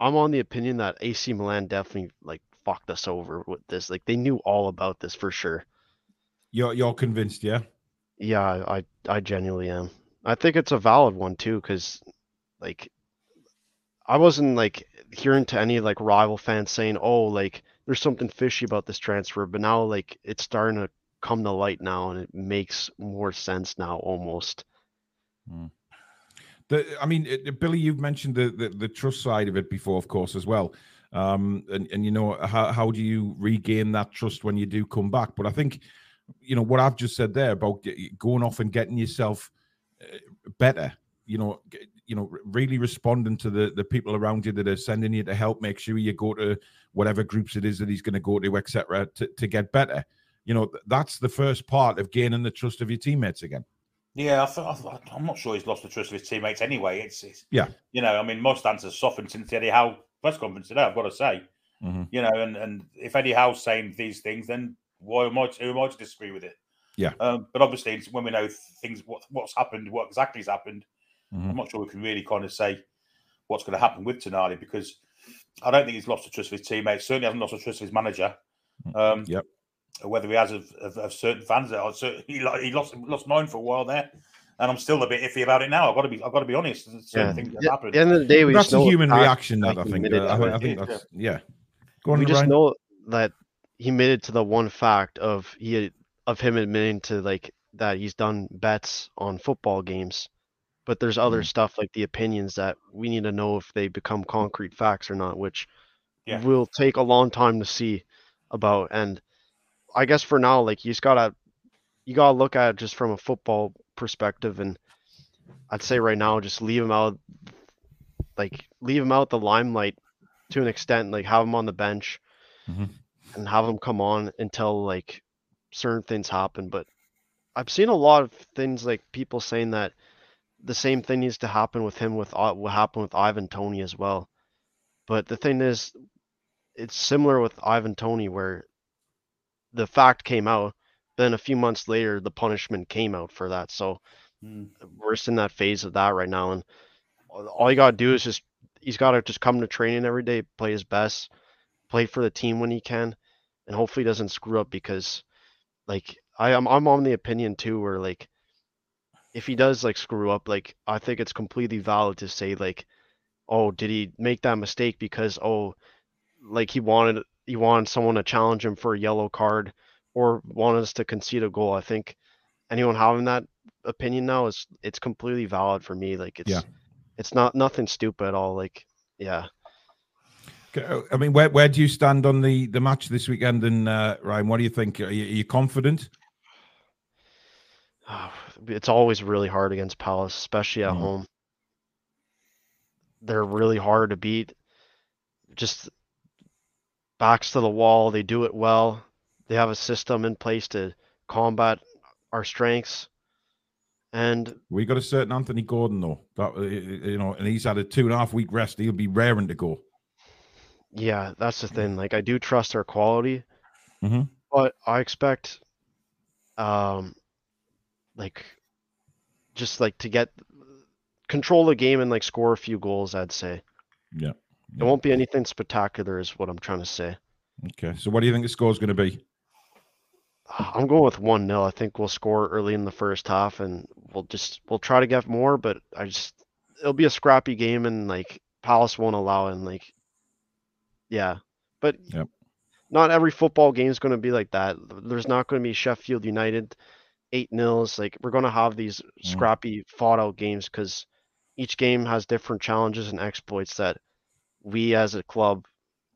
i'm on the opinion that ac milan definitely like fucked us over with this like they knew all about this for sure. You're you're convinced, yeah? yeah i i, I genuinely am i think it's a valid one too because like i wasn't like hearing to any like rival fans saying oh like there's something fishy about this transfer, but now like it's starting to come to light now, and it makes more sense now almost. The, I mean, it, Billy, you've mentioned the, the the trust side of it before, of course, as well. Um, and and you know how how do you regain that trust when you do come back? But I think, you know, what I've just said there about going off and getting yourself better. You know, you know, really responding to the the people around you that are sending you to help. Make sure you go to whatever groups it is that he's going to go to, etc., to to get better. You know, that's the first part of gaining the trust of your teammates again. Yeah, I th- I th- I'm not sure he's lost the trust of his teammates anyway. It's, it's Yeah. you know, I mean, most answers softened since Eddie Howe press conference today. I've got to say, Mhm. you know, and and if Eddie Howe's saying these things, then why am I to, who am I to disagree with it? Yeah. Um, but obviously, it's when we know things, what what's happened, what exactly has happened, Mhm. I'm not sure we can really kind of say what's going to happen with Tonali because I don't think he's lost the trust of his teammates. Certainly hasn't lost the trust of his manager. Um, Yep. Whether he has of, of, of certain fans, that are certain, he, he lost lost mine for a while there, and I'm still a bit iffy about it now. I've got to be I've got to be honest. Certain Yeah. Yeah, happened. At the end of the day, we that's just a know human reaction that I he think. uh, I, it. I think Yeah. that's yeah. Go on, we just Ryan. know that he admitted to the one fact of he of him admitting to like that he's done bets on football games but there's other Mm. stuff like the opinions that we need to know if they become concrete facts or not which Yeah. will take a long time to see about and i guess for now like you just gotta you gotta look at it just from a football perspective and i'd say right now just leave him out like leave him out the limelight to an extent like have him on the bench Mhm. and have him come on until like certain things happen but i've seen a lot of things like people saying that the same thing needs to happen with him with uh, what happened with Ivan Toney as well but the thing is it's similar with Ivan Toney where the fact came out then a few months later the punishment came out for that so Mm. we're just in that phase of that right now and all all you gotta do is just he's gotta just come to training every day play his best play for the team when he can and hopefully doesn't screw up because like I am I'm on the opinion too where like if he does like screw up like I think it's completely valid to say like oh did he make that mistake because oh like he wanted he wanted someone to challenge him for a yellow card or wanted us to concede a goal I think anyone having that opinion now is it's completely valid for me like it's Yeah. it's not nothing stupid at all like yeah I mean, where where do you stand on the the match this weekend? And uh, Ryan, what do you think? Are you, are you confident? it's always really hard against Palace, especially at Mhm. home. They're really hard to beat. Just backs to the wall. They do it well. They have a system in place to combat our strengths. And We got a certain Anthony Gordon though. That uh, you know, and he's had a two and a half week rest. He'll be raring to go. Yeah, that's the thing. Like I do trust their quality, Mhm. but I expect, um, like, just like to get control the game and like score a few goals. I'd say. Yeah. It won't be anything spectacular, is what I'm trying to say. Okay. So, what do you think the score is going to be? I'm going with one 0 I think we'll score early in the first half, and we'll just we'll try to get more. But I just it'll be a scrappy game, and like Palace won't allow it. And like, yeah, but Yep. not every football game is going to be like that. There's not going to be Sheffield United eight nils. Like we're going to have these scrappy, fought out games because each game has different challenges and exploits that we as a club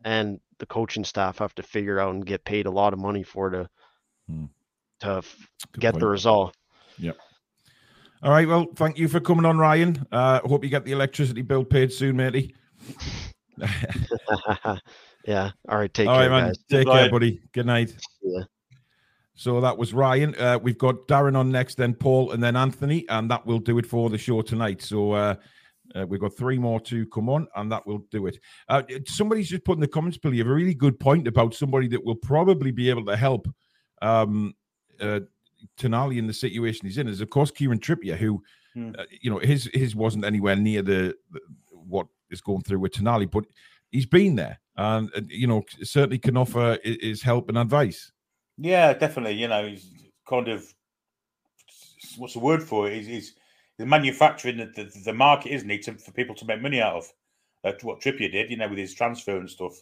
and the coaching staff have to figure out and get paid a lot of money for to Hmm. to f- get point. the result. Yep. All right. Well, thank you for coming on, Ryan. Uh, hope you get the electricity bill paid soon, matey. yeah. All right. Take All right, care, man. guys. Take care, buddy. Good night. Yeah. So that was Ryan. Uh, we've got Darren on next, then Paul, and then Anthony, and that will do it for the show tonight. So uh, uh, we've got three more to come on, and that will do it. Uh, somebody's just put in the comments, Billy, you have a really good point about somebody that will probably be able to help um, uh, Tonali in the situation he's in. Is of course Kieran Trippier, who uh, you know his his wasn't anywhere near the, the what is going through with Tonali, but he's been there, and uh, you know certainly can offer his help and advice. Yeah, definitely. You know, he's kind of what's the word for it? He's, he's, he's manufacturing the, the, the market, isn't he, to, for people to make money out of. Uh, what Trippier did, you know, with his transfer and stuff.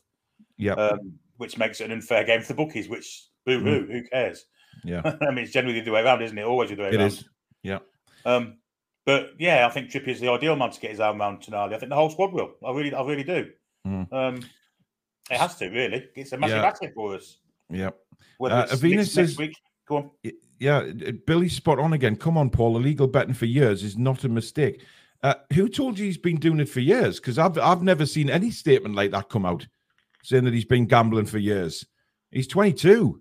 Yeah. Um, which makes it an unfair game for the bookies. Which boo hoo, who cares? Yeah, I mean, it's generally the other way around, isn't it? Always the other way it around. is. Yeah. Um, but yeah, I think Trippier's the ideal man to get his arm around Tonali. I think the whole squad will. I really, I really do. Mm. Um, it has to really. It's a massive Yeah. asset for us. Yeah. Whether Uh, it's Avina next, says- next week, go on. Yeah, Billy's spot on again. Come on, Paul. Illegal betting for years is not a mistake. Uh, who told you he's been doing it for years? Because I've I've never seen any statement like that come out saying that he's been gambling for years. He's 22.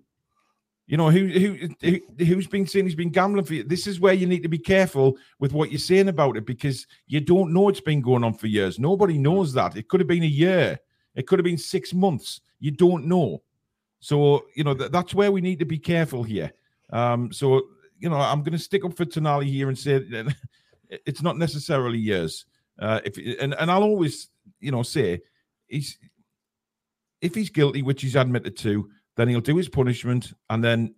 You know who who, who who's been saying he's been gambling for? You? This is where you need to be careful with what you're saying about it because you don't know it's been going on for years. Nobody knows that. It could have been a year. It could have been six months. You don't know. So you know th- that's where we need to be careful here. Um, so you know I'm going to stick up for Tonali here and say it's not necessarily years. Uh, if and and I'll always you know say he's if he's guilty, which he's admitted to, then he'll do his punishment and then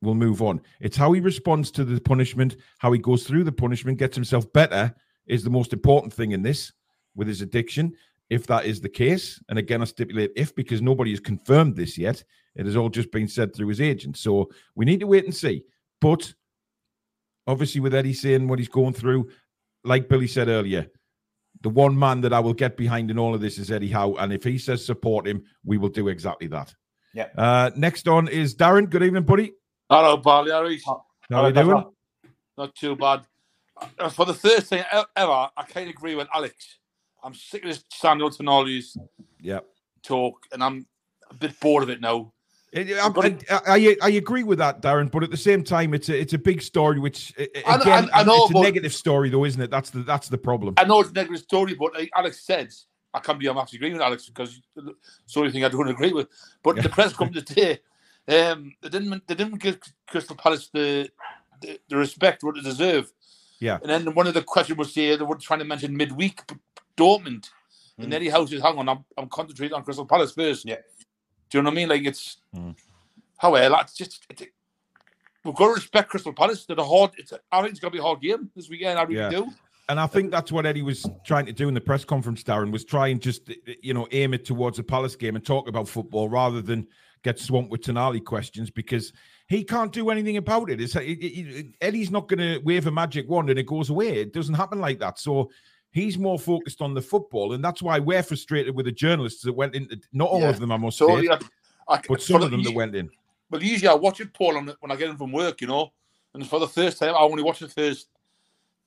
we'll move on. It's how he responds to the punishment, how he goes through the punishment, gets himself better is the most important thing in this with his addiction. If that is the case, and again, I stipulate if because nobody has confirmed this yet, it has all just been said through his agent. So we need to wait and see. But obviously, with Eddie saying what he's going through, like Billy said earlier, the one man that I will get behind in all of this is Eddie Howe. And if he says support him, we will do exactly that. Yeah. Uh, next on is Darren. Good evening, buddy. Hello, Barley. How are you? How are you doing? Not too bad. Uh, For the third thing ever, I can't agree with Alex. I'm sick of this Samuel Tonali's Yeah. talk, and I'm a bit bored of it now. I, I, I, I agree with that, Darren. But at the same time, it's a it's a big story. Which a- a- I- again, I- I know, it's a negative story, though, isn't it? That's the that's the problem. I know it's a negative story, but like Alex said, I can't be I'm actually agreeing with Alex because it's the only thing I don't agree with. But the press conference today, um, they didn't they didn't give Crystal Palace the the, the respect what they deserve. Yeah. And then one of the questions was here they were trying to mention midweek Dortmund. And Eddie Howe's is hang on, I'm, I'm concentrating on Crystal Palace first. Yeah. Do you know what I mean? Like it's Mm. however, that's just it, we've got to respect Crystal Palace. They're a hard it's I think it's gonna be a hard game this weekend, I really Yeah. do. And I think that's what Eddie was trying to do in the press conference, Darren, was try and just, you know, aim it towards the Palace game and talk about football rather than get swamped with Tonali questions because he can't do anything about it. It's, it, it- Eddie's not going to wave a magic wand and it goes away. It doesn't happen like that. So he's more focused on the football. And that's why we're frustrated with the journalists that went in. Not all Yeah. of them, I must So say, yeah, I, but some of them the- that went in. But usually I watch it, Paul, on, when I get in from work, you know. And for the first time, I only watch the first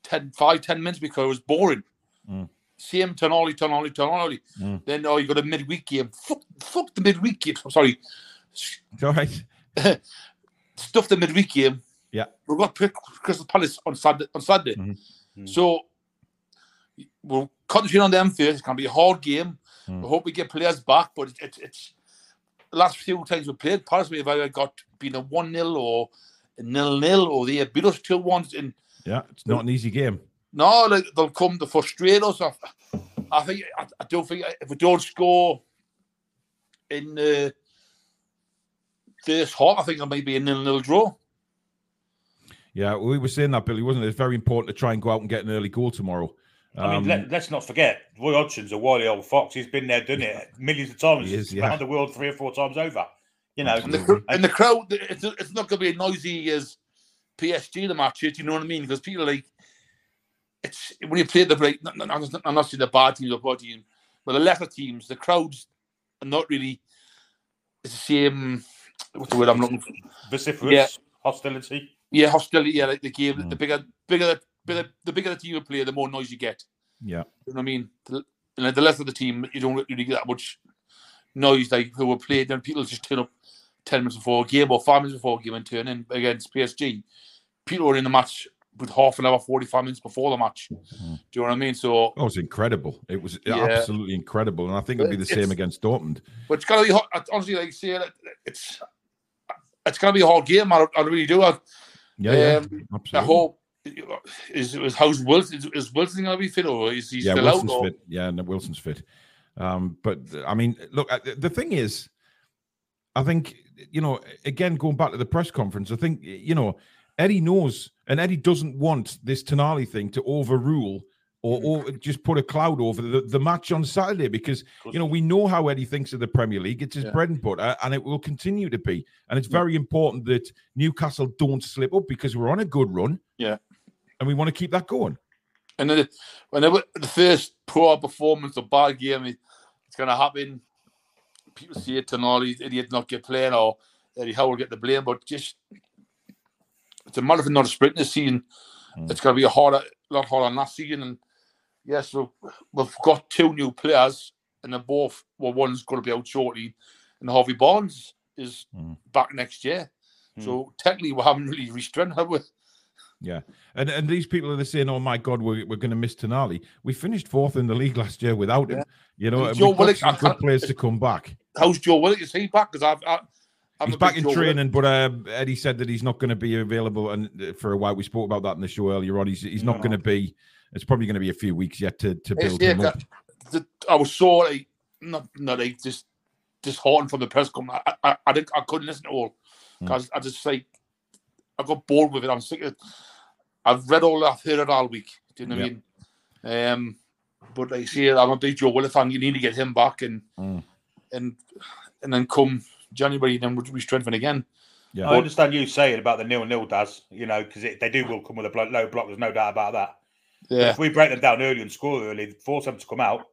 10, 5, 10 minutes because it was boring. Mm. Same Tonali, Tonali, Tonali. Mm. Then, oh, you got a midweek game. Fuck, fuck the midweek game. I'm sorry. It's all right. Stuff the midweek game. Yeah. We've got Cry- Crystal Palace on Saturday. On Saturday. Mhm. So we'll concentrate on them first. It's going to be a hard game. Mm. I hope we get players back, but it's, it's the last few times we played, Palace, we've either got been a 1 0 or a nil nil, or they beat us 2 1. And Yeah, it's not an easy game. no, like, they'll come to frustrate us. I, I think, I, I don't think if we don't score in the first half, I think it might be a nil nil draw. Yeah, we were saying that, Billy, wasn't it? It's very important to try and go out and get an early goal tomorrow. I mean, Um, let, let's not forget, Roy Hodgson's a wily old fox. He's been there, done it millions of times. He is, He's yeah. around the world three or four times over. You know, And the, and the crowd, it's, it's not going to be as noisy as PSG the match is, you know what I mean? Because people like, it's when you play the break, not- not- not- I'm not saying the bad teams or good teams, but the lesser teams, the crowds are not really it's the same. What's the word I'm looking for? vociferous Yeah. hostility. Yeah, hostility. Yeah, like the game. Mm. The bigger, bigger, bigger, the bigger the team you play, the more noise you get. yeah. You know what I mean? The, you the less of the team, you don't really get that much noise. Like who were playing, then people just turn up ten minutes before a game or five minutes before a game and turn in against PSG. People were in the match with half an hour, forty-five minutes before the match. Do you know what I mean? So, Oh, it was incredible. It was Yeah. absolutely incredible. And I think it'll be the It's- same against Dortmund. but it's gotta be hot. I- Honestly, like say, that it's it's gonna be a hard game. I, I really do. I, Yeah, yeah. Um, I absolutely. hope is is how's Wilson is, is Wilson gonna be fit or is he yeah, still Wilson's out? Or, fit. Yeah, no, Wilson's fit. Um, but I mean, look, uh, the thing is, I think you know, again, going back to the press conference, I think you know, Eddie knows, and Eddie doesn't want this Tonali thing to overrule or, hmm. or just put a cloud over the, the match on Saturday because you know we know how Eddie thinks of the Premier League. It's his Yeah. bread and butter, and it will continue to be. And it's very important that Newcastle don't slip up because we're on a good run. Yeah. and we want to keep that going. And then whenever the first poor performance or bad game, it- it's going to happen. People see it and all these idiots not get playing or Eddie Howe will get the blame, but just it's a matter of not a sprint this season. Mm. It's going to be a harder, lot harder than last season. And yes, we've, we've got two new players, and they're both, well, one's going to be out shortly, and Harvey Barnes is Mm. back next year. So technically, we haven't really restrained, have we? Yeah, and and these people are saying, "Oh my God, we're, we're going to miss Tonali." We finished fourth in the league last year without him. Yeah. You know, Joe we've Willock, some good players to come back. How's Joe Willock? Is he back? Because I've, I, I'm he's back in Joe training, but uh, Eddie said that he's not going to be available and uh, for a while. We spoke about that in the show earlier on. He's he's not No. going to be. It's probably going to be a few weeks yet to to build yeah, him up. the, I was so like not not like just disheartened from the press conference. I I, I, didn't, I couldn't listen to all Hmm. because I just like I got bored with it. I'm sick of. I've read all I've heard it all week. Do you know what I mean? Um, but like I say, I'm a big Joe Willock fan. You need to get him back and Mm. and and then come January, then we strengthen again. Yeah. I understand you saying about the nil nil does, you know, because they do will come with a blo- low block. There's no doubt about that. Yeah, If we break them down early and score early, force them to come out,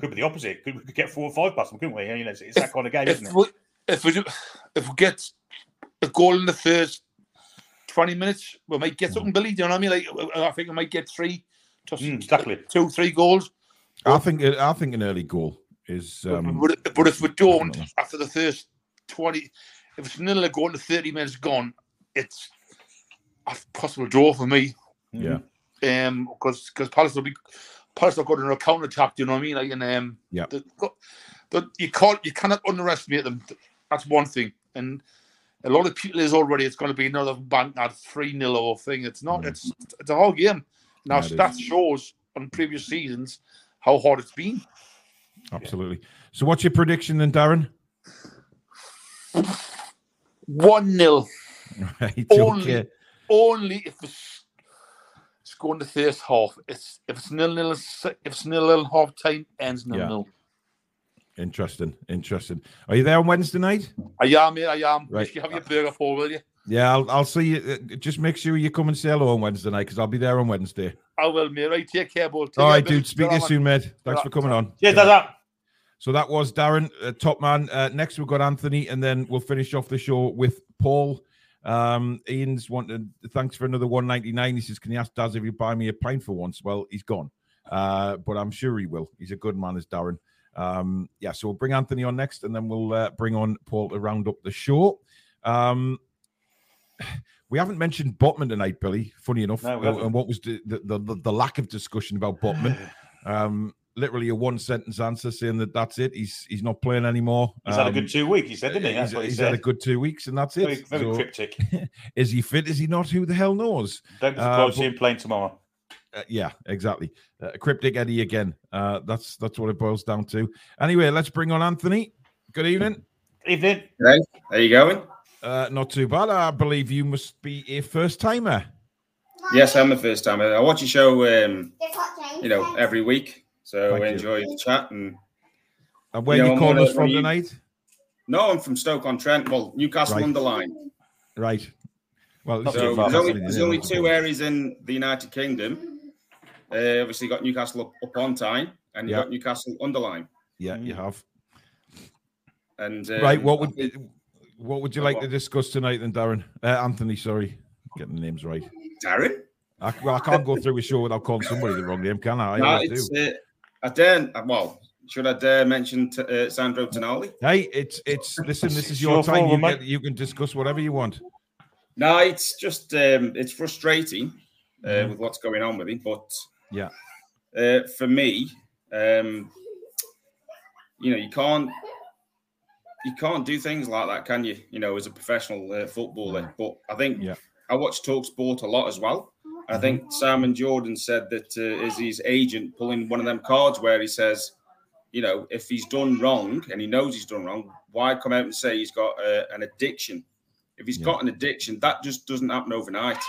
could be the opposite. Could, we could get four or five past them, couldn't we? You know, it's, it's that kind of game, if isn't it? we if we do, if we get a goal in the first twenty minutes, we might get something, Billy. Do you know what I mean? Like I think we might get three, just Mm, exactly. two, three goals. I think I think an early goal is. Um, but, but if we don't definitely. after the first twenty, if it's nil going to thirty minutes gone, it's a possible draw for me. yeah, Um, because because Palace will be Palace are going on a counter attack. Do you know what I mean? Like and um, Yeah. the, the, you can't you cannot underestimate them. That's one thing. And a lot of people is already it's going to be another bank at three nil or thing. It's not. Mm. It's it's a whole game. Now Yeah, it stats shows on previous seasons how hard it's been. absolutely. So, what's your prediction then, Darren? One 0 Right, Only- okay. only if it's, it's going to first half. It's if it's nil nil, if it's nil nil half time ends nil Yeah. nil. Interesting, interesting. Are you there on Wednesday night? I am, mate. I am. Right. You have your burger for, will you? Yeah, I'll, I'll see you. uh, Just make sure you come and say hello on Wednesday night because I'll be there on Wednesday. I will, mate. Right, take care, boy. Take All care, right, dude. Speak to you soon, mate. Thanks for coming on. Cheers, that. So that was Darren, uh, top man. Uh, next, we've got Anthony, and then we'll finish off the show with Paul. Um, Ian's wanted thanks for another 199. He says, Can you ask Daz if you buy me a pint for once? Well, he's gone. Uh, but I'm sure he will. He's a good man, as Darren. Um, yeah, so we'll bring Anthony on next, and then we'll uh, bring on Paul to round up the show. Um, we haven't mentioned Botman tonight, Billy. Funny enough, No, and what was the, the, the, the lack of discussion about Botman? Um, literally a one sentence answer saying that that's it. He's he's not playing anymore. He's had a Um, good two weeks, he said, didn't he? That's he's, what he he's said. had a good two weeks, and that's very, it. very So, cryptic. is he fit? Is he not? Who the hell knows? Don't be Uh, see him playing tomorrow. Uh, yeah, exactly. Uh, cryptic Eddie again. Uh, that's that's what it boils down to. Anyway, let's bring on Anthony. Good evening. Good Evening. How you going? Uh, not too bad. I believe you must be a first timer. Yes, I'm a first timer. I watch your show, um, you know, every week. So Thank I you. enjoy the chat. And And where You know, you calling us from of you- tonight? no, I'm from Stoke on Trent. Well, Newcastle Right. Underline. Right. Well, So is too far. there's only, there's only two areas in the United Kingdom. Uh, obviously, got Newcastle up, up on Tyne, and you Yeah. got Newcastle-under-Lyme. Yeah, you have. And um, right. What would think what would you Oh, like what? to discuss tonight, then, Darren? Uh, Anthony, sorry, getting the names right. Darren? I, well, I can't go through a show without calling somebody the wrong name, can I? I No, always it's do. uh, I dare. Well, should I dare mention t- uh, Sandro Tonali? Hey, it's it's listen. This is your your time. fault, You, mate. get, you can discuss whatever you want. No, it's just um, it's frustrating uh, Mhm. with what's going on with him. But Yeah. uh, for me, um, you know, you can't you can't do things like that, can you? You know, as a professional uh, footballer. But I think Yeah. I watch Talk Sport a lot as well. I think Simon Jordan said that uh, is his agent pulling one of them cards where he says, you know, if he's done wrong and he knows he's done wrong, why come out and say he's got uh, an addiction? If he's Yeah. got an addiction, that just doesn't happen overnight.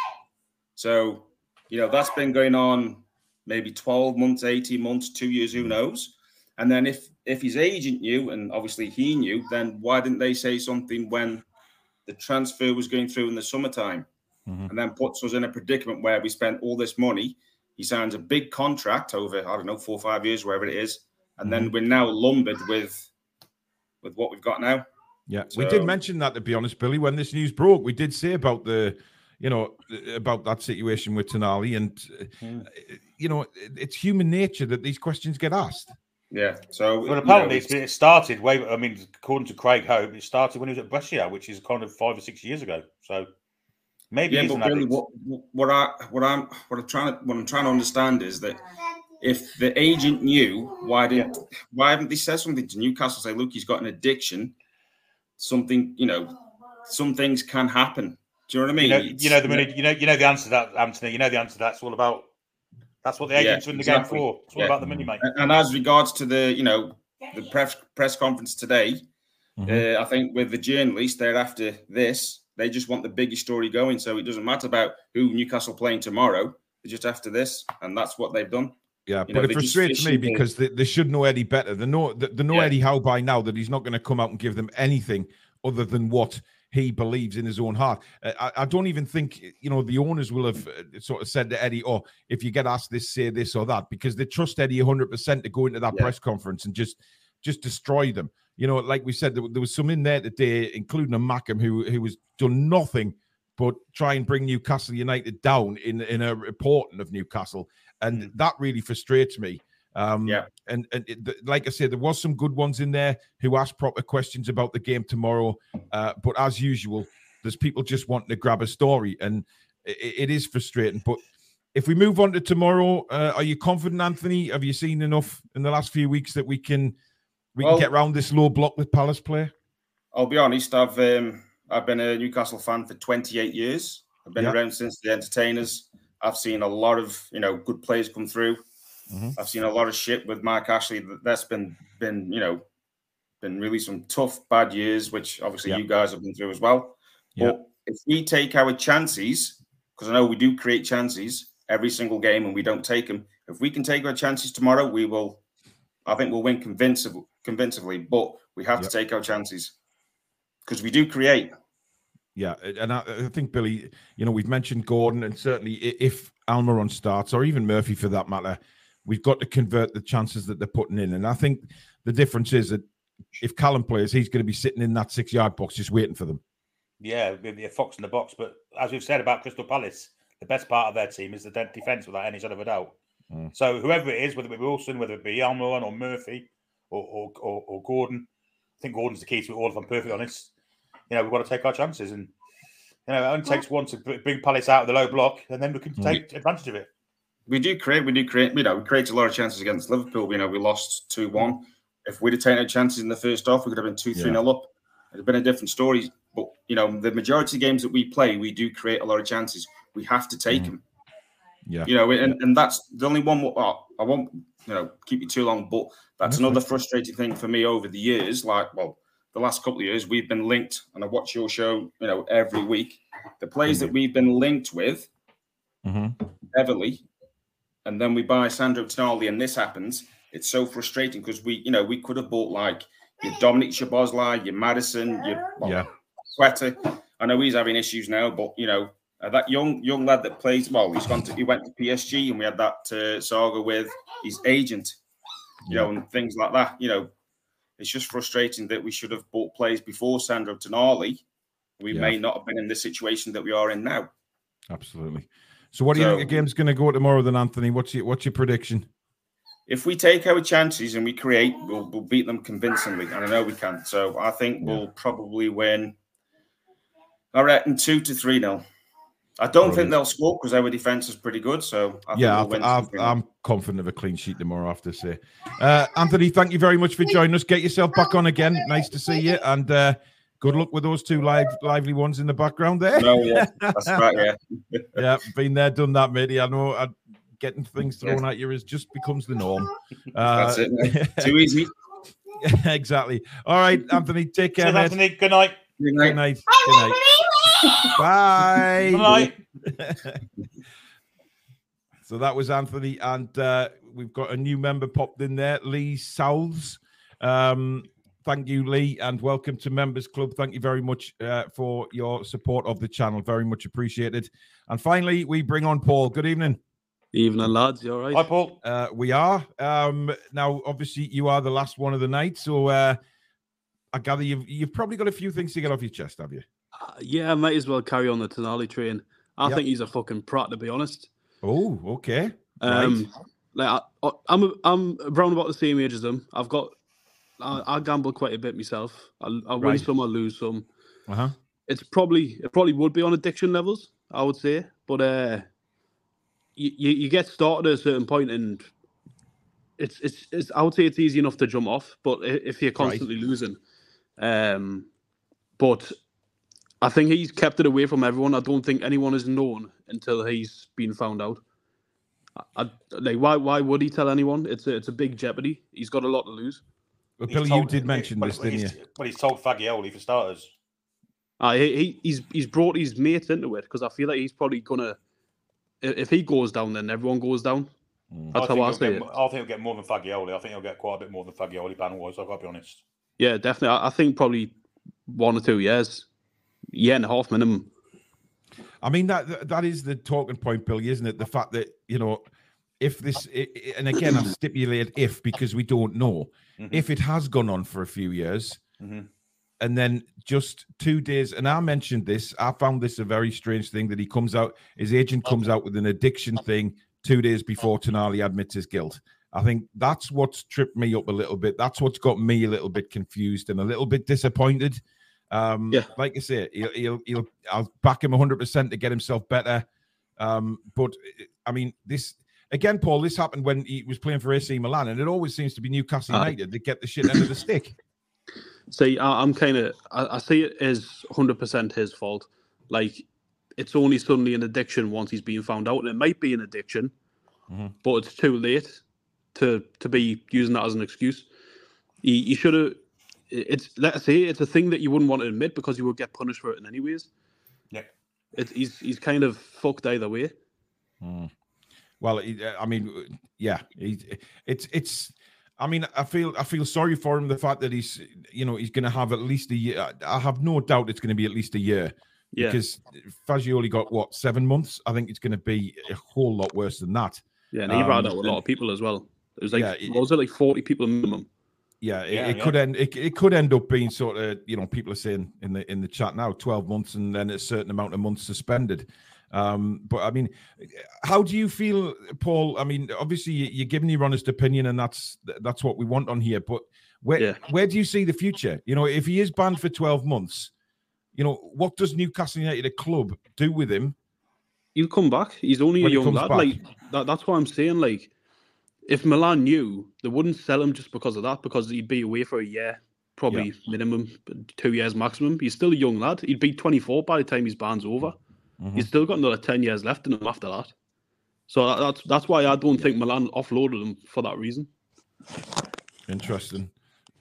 So, you know, that's been going on maybe 12 months, 18 months, two years, who knows? And then if if his agent knew, and obviously he knew, then why didn't they say something when the transfer was going through in the summertime? Mhm. And then puts us in a predicament where we spent all this money. He signs a big contract over, I don't know, four or five years, wherever it is. And then we're now lumbered with with what we've got now. Yeah, we did mention that to be honest, Billy. When this news broke, we did say about the, you know, about that situation with Tonali, and uh, you know, it's human nature that these questions get asked. Yeah. So Well, you know, apparently it's- it's, it started way. I mean, according to Craig Hope, it started when he was at Brescia, which is kind of five or six years ago. So maybe yeah, he's but really, what what I what I'm what I'm trying to what I'm trying to understand is that if the agent knew, why didn't why haven't they said something to Newcastle? Say, look, he's got an addiction. Something you know, some things can happen. Do you know what I mean? You know, you know the minute, you know, you know the answer to that, Anthony. You know the answer. to that. It's all about. That's what the Yeah, agents are in the exactly. game for. It's all Yeah. about the money, mate. And and as regards to the, you know, the press press conference today, uh, I think with the journalists, they're after this. They just want the biggest story going, so it doesn't matter about who Newcastle playing tomorrow. They're just after this, and that's what they've done. Yeah, You but know, it frustrates me because they, they should know Eddie better. They know they, they know Yeah. Eddie Howe by now that he's not going to come out and give them anything other than what he believes in his own heart. Uh, I, I don't even think you know the owners will have uh, sort of said to Eddie, "Oh, if you get asked this, say this or that," because they trust Eddie 100 percent to go into that Yeah. press conference and just just destroy them. You know, like we said, there, there was some in there today, including a Mackem who who was done nothing but try and bring Newcastle United down in in a reporting of Newcastle, and that really frustrates me. Um, Yeah. and and it, like I said, there was some good ones in there who asked proper questions about the game tomorrow, uh, but as usual, there's people just wanting to grab a story, and it, it is frustrating. But if we move on to tomorrow, uh, are you confident, Anthony? Have you seen enough in the last few weeks that we can we Well- can get round this low block with Palace play? I'll be honest. I've um, I've been a Newcastle fan for 28 years. I've been Yeah. around since the entertainers. I've seen a lot of you know good players come through. Mhm. I've seen a lot of shit with Mike Ashley. that- That's been been you know been really some tough bad years, which obviously you guys have been through as well. But if we take our chances, because I know we do create chances every single game, and we don't take them. If we can take our chances tomorrow, we will. I think we'll win convincingly. Convincingly, but we have Yep. to take our chances because we do create. Yeah, and I, I think Billy, you know, we've mentioned Gordon, and certainly if Almiron starts, or even Murphy for that matter, we've got to convert the chances that they're putting in. And I think the difference is that if Callum plays, he's going to be sitting in that six-yard box just waiting for them. Yeah, maybe a fox in the box. But as we've said about Crystal Palace, the best part of their team is the defence without any shadow of a doubt. Mm. So whoever it is, whether it be Wilson, whether it be Almiron or Murphy or, or, or, or Gordon, I think Gordon's the key to it all, if I'm perfectly honest. You know, we've got to take our chances. And, you know, it only takes one to br- bring Palace out of the low block, and then we can Mm. take advantage of it. We do create. We do create. You know, we create a lot of chances against Liverpool. You know, we lost two one. If we'd have taken our chances in the first half, we could have been two three Yeah. nil up. It'd have been a different story. But you know, the majority of games that we play, we do create a lot of chances. We have to take Mhm. them. Yeah. You know, and, and that's the only one. Well, I won't, you know, keep you too long, but that's another frustrating thing for me over the years. Like, well, the last couple of years, we've been linked, and I watch your show, you know, every week. The players that we've been linked with Mm-hmm. heavily, and then we buy Sandro Tonali, and this happens. It's so frustrating because we, you know, we could have bought like your Dominik Szoboszlai, your Madison, your well, Yeah. Sweater. I know he's having issues now, but you know uh, that young young lad that plays well, he's gone to he went to PSG, and we had that uh, saga with his agent, you know, and things like that. You know, it's just frustrating that we should have bought players before Sandro Tonali. We Yeah. may not have been in the situation that we are in now. Absolutely. So, what do you think the game's going to go tomorrow, then, Anthony? What's your what's your prediction? if we take our chances and we create, we'll, we'll beat them convincingly, and I know we can. So I think we'll probably win. I reckon two to three nil. I don't think they'll score because our defense is pretty good. So I yeah, think we'll I've, 2-3 I've, nil. I'm confident of a clean sheet tomorrow. I have to say, uh, Anthony, thank you very much for joining us. Get yourself back on again. Nice to see you, and uh, good luck with those two live, lively ones in the background there. No, yeah, that's right. Yeah, yeah, been there, done that, matey. I know. I, getting things Yeah. thrown at you is just becomes the norm. Uh, that's it. Too easy. exactly. All right, Anthony. Take care, Anthony. Good night. Good Good night. night. Good night. Bye. Good night. So that was Anthony, and uh, we've got a new member popped in there, Lee Souths. Um, thank you, Lee, and welcome to Members Club. Thank you very much uh, for your support of the channel. Very much appreciated. And finally, we bring on Paul. Good evening. Evening, lads. You all right? Hi, Paul. Uh, we are. Um, now, obviously, you are the last one of the night, so uh, I gather you've you've probably got a few things to get off your chest, have you? Uh, yeah, I might as well carry on the Tonali train. I Yep. think he's a fucking prat, to be honest. Oh, okay. Um, like I, I- I'm a, I'm around about the same age as him. I've got I, I gamble quite a bit myself. I, I win Right. some, I lose some. Uh huh. It's probably it probably would be on addiction levels, I would say. But uh, you, you you get started at a certain point and. It's, it's it's I would say it's easy enough to jump off, but if you're constantly losing, um, but I think he's kept it away from everyone. I don't think anyone has known until he's been found out. I, I, like why why would he tell anyone? It's a it's a big jeopardy. He's got a lot to lose. Well, He's Billy, you did mention but- this, but didn't you? he's- Well, he's told Fagioli for starters. Uh, he, he he's he's brought his mate into it because I feel like he's probably gonna if he goes down, then everyone goes down. That's how I he'll see get, it. I think he'll get more than Fagioli. I think he'll get quite a bit more than Fagioli ban was. I've got to be honest. Yeah, definitely. I, I think probably one or two years, year and a half minimum. I mean that that- that is the talking point, Billy, isn't it? The fact that you know, if this, i- i- and again, I stipulate if because we don't know Mhm. if it has gone on for a few years, Mhm. and then just two days. And I mentioned this. I found this a very strange thing that he comes out. His agent comes out with an addiction thing two days before Tonali admits his guilt. I think that's what's tripped me up a little bit. That's what's got me a little bit confused and a little bit disappointed. Um, Yeah. like I say, he'll, he'll, he'll I'll back him 100% to get himself better. Um, but I mean, this again, Paul, this happened when he was playing for AC Milan, and it always seems to be Newcastle. United that get the shit end of the stick. See, I, I'm kind of I, I see it as hundred percent his fault. Like it's only suddenly an addiction once he's been found out, and it might be an addiction, Mhm. but it's too late to to be using that as an excuse. He, he should have. It's let's say it's a thing that you wouldn't want to admit because you would get punished for it in anyways. Yeah. It, he's he's kind of fucked either way. Mm. Well, I mean, yeah, he, it's it's. I mean, I feel I feel sorry for him. The fact that he's, you know, he's going to have at least a year. I have no doubt it's going to be at least a year Yeah. because Fagioli got what seven months. I think it's going to be a whole lot worse than that. Yeah, and he ran Um, out a lot of people as well. It was like Yeah, it- what was it like forty people minimum? Yeah, it, Yeah, it yeah. could end. It, it could end up being sort of, you know, people are saying in the in the chat now, twelve months, and then a certain amount of months suspended. Um, but I mean, how do you feel, Paul? I mean, obviously you- you're giving your honest opinion, and that's that's what we want on here. But where Yeah. where do you see the future? You know, if he is banned for twelve months, you know, what does Newcastle United, a club, do with him? He'll come back. He's only a young lad. back. Like that, that's what I'm saying. Like, if Milan knew, they wouldn't sell him just because of that, because he'd be away for a year, probably minimum, two years maximum. He's still a young lad. He'd be 24 by the time his ban's over. Mhm. He's still got another 10 years left in him after that. So that, that's that's why I don't think Milan offloaded him for that reason. Interesting.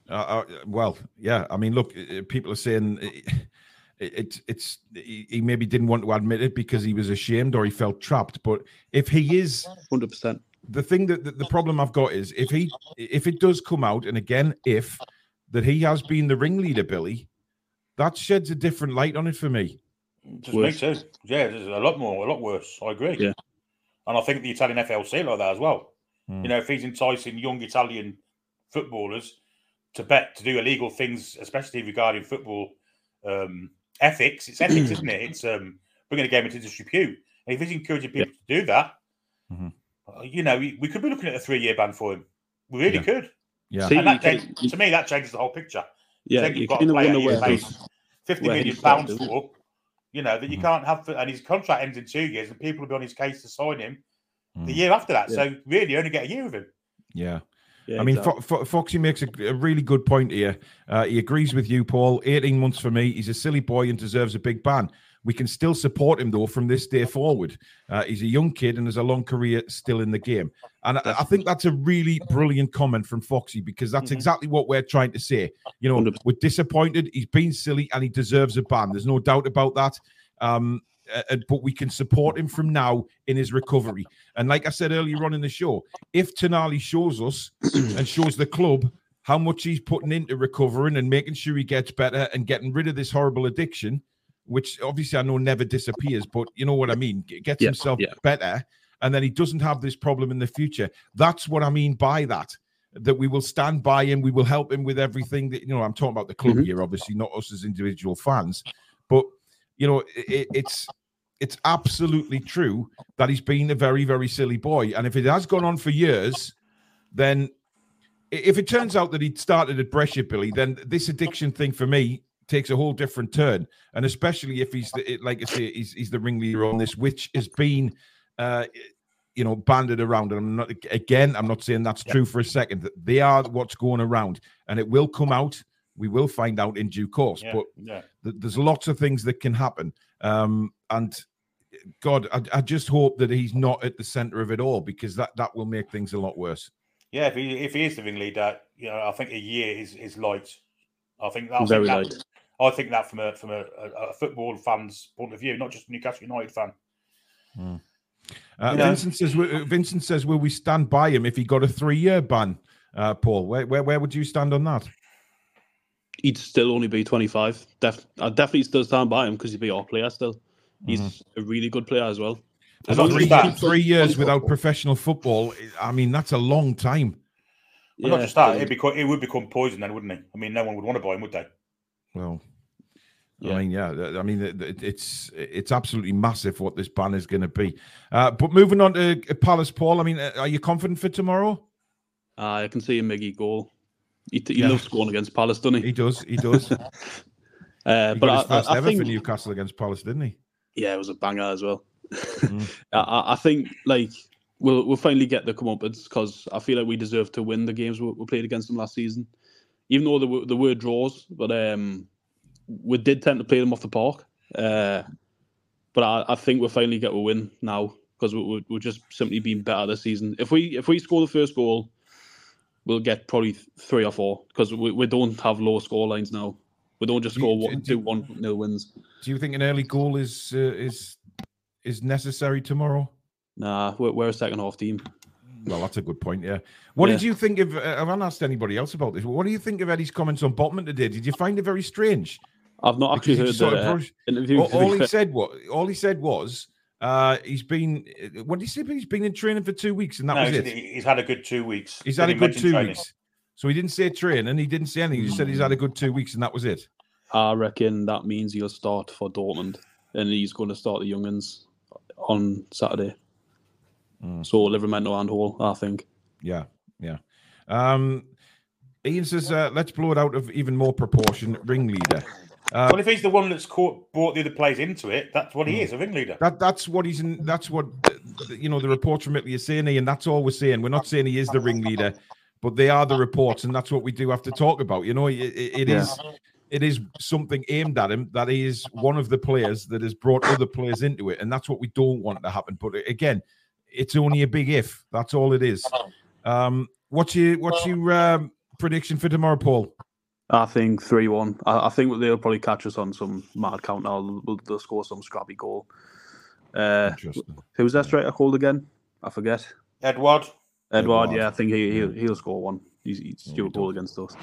Uh, uh, well, yeah. I mean, look, people are saying it, it's it's he he maybe didn't want to admit it because he was ashamed or he felt trapped. But if he is, Hundred percent. the thing that the, the problem I've got is if he if it does come out, and again, if that he has been the ringleader, Billy, that sheds a different light on it for me. Just Worse. me too. Yeah, there's a lot more, a lot worse. I agree. Yeah. And I think the Italian FLC like that as well. Hmm. You know, if he's enticing young Italian footballers to bet to do illegal things, especially regarding football um, ethics, it's ethics, isn't it? It's um, bringing a game into disrepute. And if he's encouraging people to do that, Mhm. uh, you know, we, we could be looking at a three-year ban for him. We really Yeah. could. Yeah. See, and that can- changes, to me, that changes the whole picture. Yeah, you you've got a player you're where paying those- 50 where million he pounds for, you know, that you Mhm. can't have, for, and his contract ends in two years, and people will be on his case to sign him the Mm. year after that. Yeah. So really, you only get a year of him. Yeah. Yeah, I mean, exactly. Fo- Fo- Foxy makes a, a really good point here. Uh, he agrees with you, Paul. 18 months for me. He's a silly boy and deserves a big ban. We can still support him, though, from this day forward. Uh, he's a young kid and has a long career still in the game. And I, I think that's a really brilliant comment from Foxy because that's Mhm. exactly what we're trying to say. You know, 100%. we're disappointed. He's been silly and he deserves a ban. There's no doubt about that. Um, uh, uh, but we can support him from now in his recovery. And like I said earlier on in the show, if Tonali shows us and shows the club how much he's putting into recovering and making sure he gets better and getting rid of this horrible addiction, which obviously I know never disappears, but you know what I mean, gets Yeah, himself yeah. better, and then he doesn't have this problem in the future. That's what I mean by that. That we will stand by him, we will help him with everything that you know. I'm talking about the club Mhm. here, obviously, not us as individual fans, but you know, it, it's it's absolutely true that he's been a very, very silly boy. And if it has gone on for years, then if it turns out that he started at Brescia, Billy, then this addiction thing for me takes a whole different turn. And especially if he's, the, like I say, he's, he's the ringleader on this, which has been, uh, you know, banded around. And I'm not, again, I'm not saying that's true for a second. that They are what's going around, and it will come out. We will find out in due course. Yeah, But yeah. th- there's lots of things that can happen. Um, and God, I, I just hope that he's not at the center of it all because that, that will make things a lot worse. Yeah, if he if he is the ringleader, you know, I think a year is is light. I think that. I Very think light. That, I think that from a from a, a, a football fan's point of view, not just a Newcastle United fan. Uh, Vincent says, "Will- Vincent says, will we stand by him if he got a three year ban? Uh, Paul, where, where where would you stand on that? He'd still only be 25. Def- I'd definitely still stand by him because he'd be our player still. He's a really good player as well. As Three, three up- years without professional football. I mean, that's a long time. Well, not just that, it become it would become poison then, wouldn't it? I mean, no one would want to buy him, would they? Well, Yeah. I mean, yeah, I mean, it- it- it's it's absolutely massive what this ban is going to be. Uh, but moving on to Palace, Paul. I mean, uh, are you confident for tomorrow? Uh, I can see a Miggy goal. He, he Yeah. loves scoring against Palace, doesn't he? He does. He does. Uh, He but got I, first I, I ever think, for Newcastle against Palace, didn't he? yeah, it was a banger as well. Mm. I- I, I think like we'll we'll finally get the comeuppance because I feel like we deserve to win the games we, we played against them last season, even though there were, there were draws. But um, we did tend to play them off the park. Uh, but I, I think we'll finally get a win now because we, we, we've just simply being better this season. If we if we score the first goal, we'll get probably three or four because we, we don't have low score lines now. We don't just Do score do- one, do- two, one nil wins. Do you think an early goal is uh, is is necessary tomorrow? Nah, we're, we're a second half team. Well, that's a good point. Yeah. What Yeah. did you think of? Uh, I haven't asked anybody else about this. What do you think of Eddie's comments on Botman today? Did you find it very strange? I've not actually heard he the sort of uh, interview. all, all he fair. said was all he said was uh, he's been. What did he say? He's been in training for two weeks, and that no, was he's, it. he's had a good two weeks. He's had a good two training. weeks. So he didn't say training. And he didn't say anything. He just said he's had a good two weeks, and that was it. I reckon that means he'll start for Dortmund, and he's going to start the younguns on Saturday. Mm. So Livramento and Hall, I think. Yeah, yeah. Um, Ian says, uh, "Let's blow it out of even more proportion." Ringleader. Uh, well, if he's the one that's caught, brought the other players into it, that's what he Mm. is, a ringleader. That that's what he's in. That's what you know. The reports from Italy are saying, and that's all we're saying. We're not saying he is the ringleader, but they are the reports, and that's what we do have to talk about. You know, it, it, it is it is something aimed at him that he is one of the players that has brought other players into it, and that's what we don't want to happen. But again, it's only a big if. That's all it is. Um, what's your what's your um, prediction for tomorrow, Paul? I think 3 1. I, I think they'll probably catch us on some mad count now. They'll, they'll score some scrappy goal. Uh, Interesting. who's that striker called again? I forget. Edward. Edward, Edouard. yeah, I think he, he'll, he'll score one. He's, he's due a goal against us.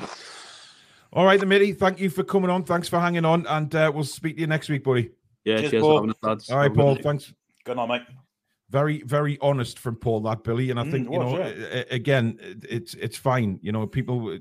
All right, the Mitty, thank you for coming on. Thanks for hanging on, and uh, we'll speak to you next week, buddy. Yeah, Cheers, cheers, Paul. for having us, lads. All right, Have a good Paul. night. Thanks. Good night, mate. Very, very honest from Paul, that Billy, and I Mm, think it you was, know, yeah. a- a- again, it's it's fine. You know, people.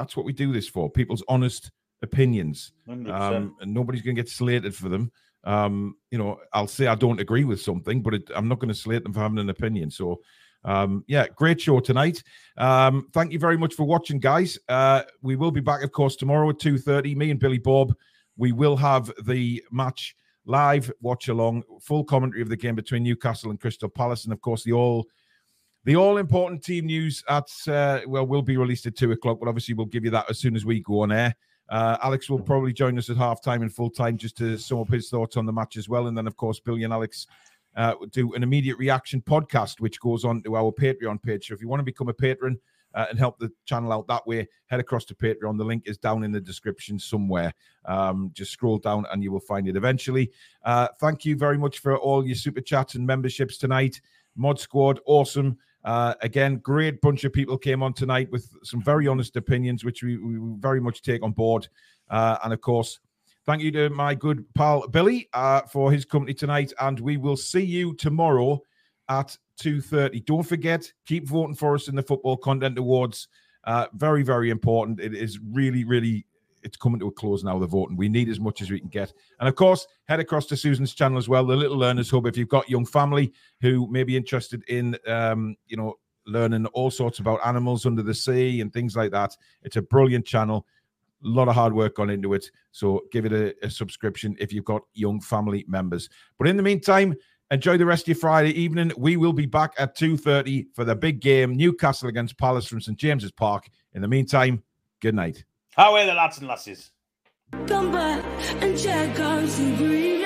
That's what we do this for. People's honest opinions. Um, and nobody's going to get slated for them. Um, you know, I'll say I don't agree with something, but it, I'm not going to slate them for having an opinion. So, um, yeah, great show tonight. Um, thank you very much for watching, guys. Uh, we will be back, of course, tomorrow at two thirty. Me and Billy Bob. We will have the match live, watch along, full commentary of the game between Newcastle and Crystal Palace, and of course the all the all important team news at uh, well will be released at two o'clock, but obviously we'll give you that as soon as we go on air. Uh, Alex will probably join us at half time and full time just to sum up his thoughts on the match as well. And then, of course, Billy and Alex uh, do an immediate reaction podcast, which goes on to our Patreon page. So if you want to become a patron uh, and help the channel out that way, head across to Patreon. The link is down in the description somewhere. Um, just scroll down and you will find it eventually. Uh, thank you very much for all your super chats and memberships tonight. Mod Squad, awesome. Uh, again, great bunch of people came on tonight with some very honest opinions, which we, we very much take on board. Uh, and of course, thank you to my good pal Billy uh, for his company tonight. And we will see you tomorrow at 2.30. Don't forget, keep voting for us in the Football Content Awards. Uh, very, very important. It is really, really it's coming to a close now, the voting. We need as much as we can get. And of course, head across to Susan's channel as well, the Little Learners Hub. If you've got young family who may be interested in, um, you know, learning all sorts about animals under the sea and things like that, it's a brilliant channel. A lot of hard work gone into it. So give it a, a subscription if you've got young family members. But in the meantime, enjoy the rest of your Friday evening. We will be back at 2.30 for the big game, Newcastle against Palace from St. James's Park. In the meantime, good night. How are the lads and lasses? Come back and check out some green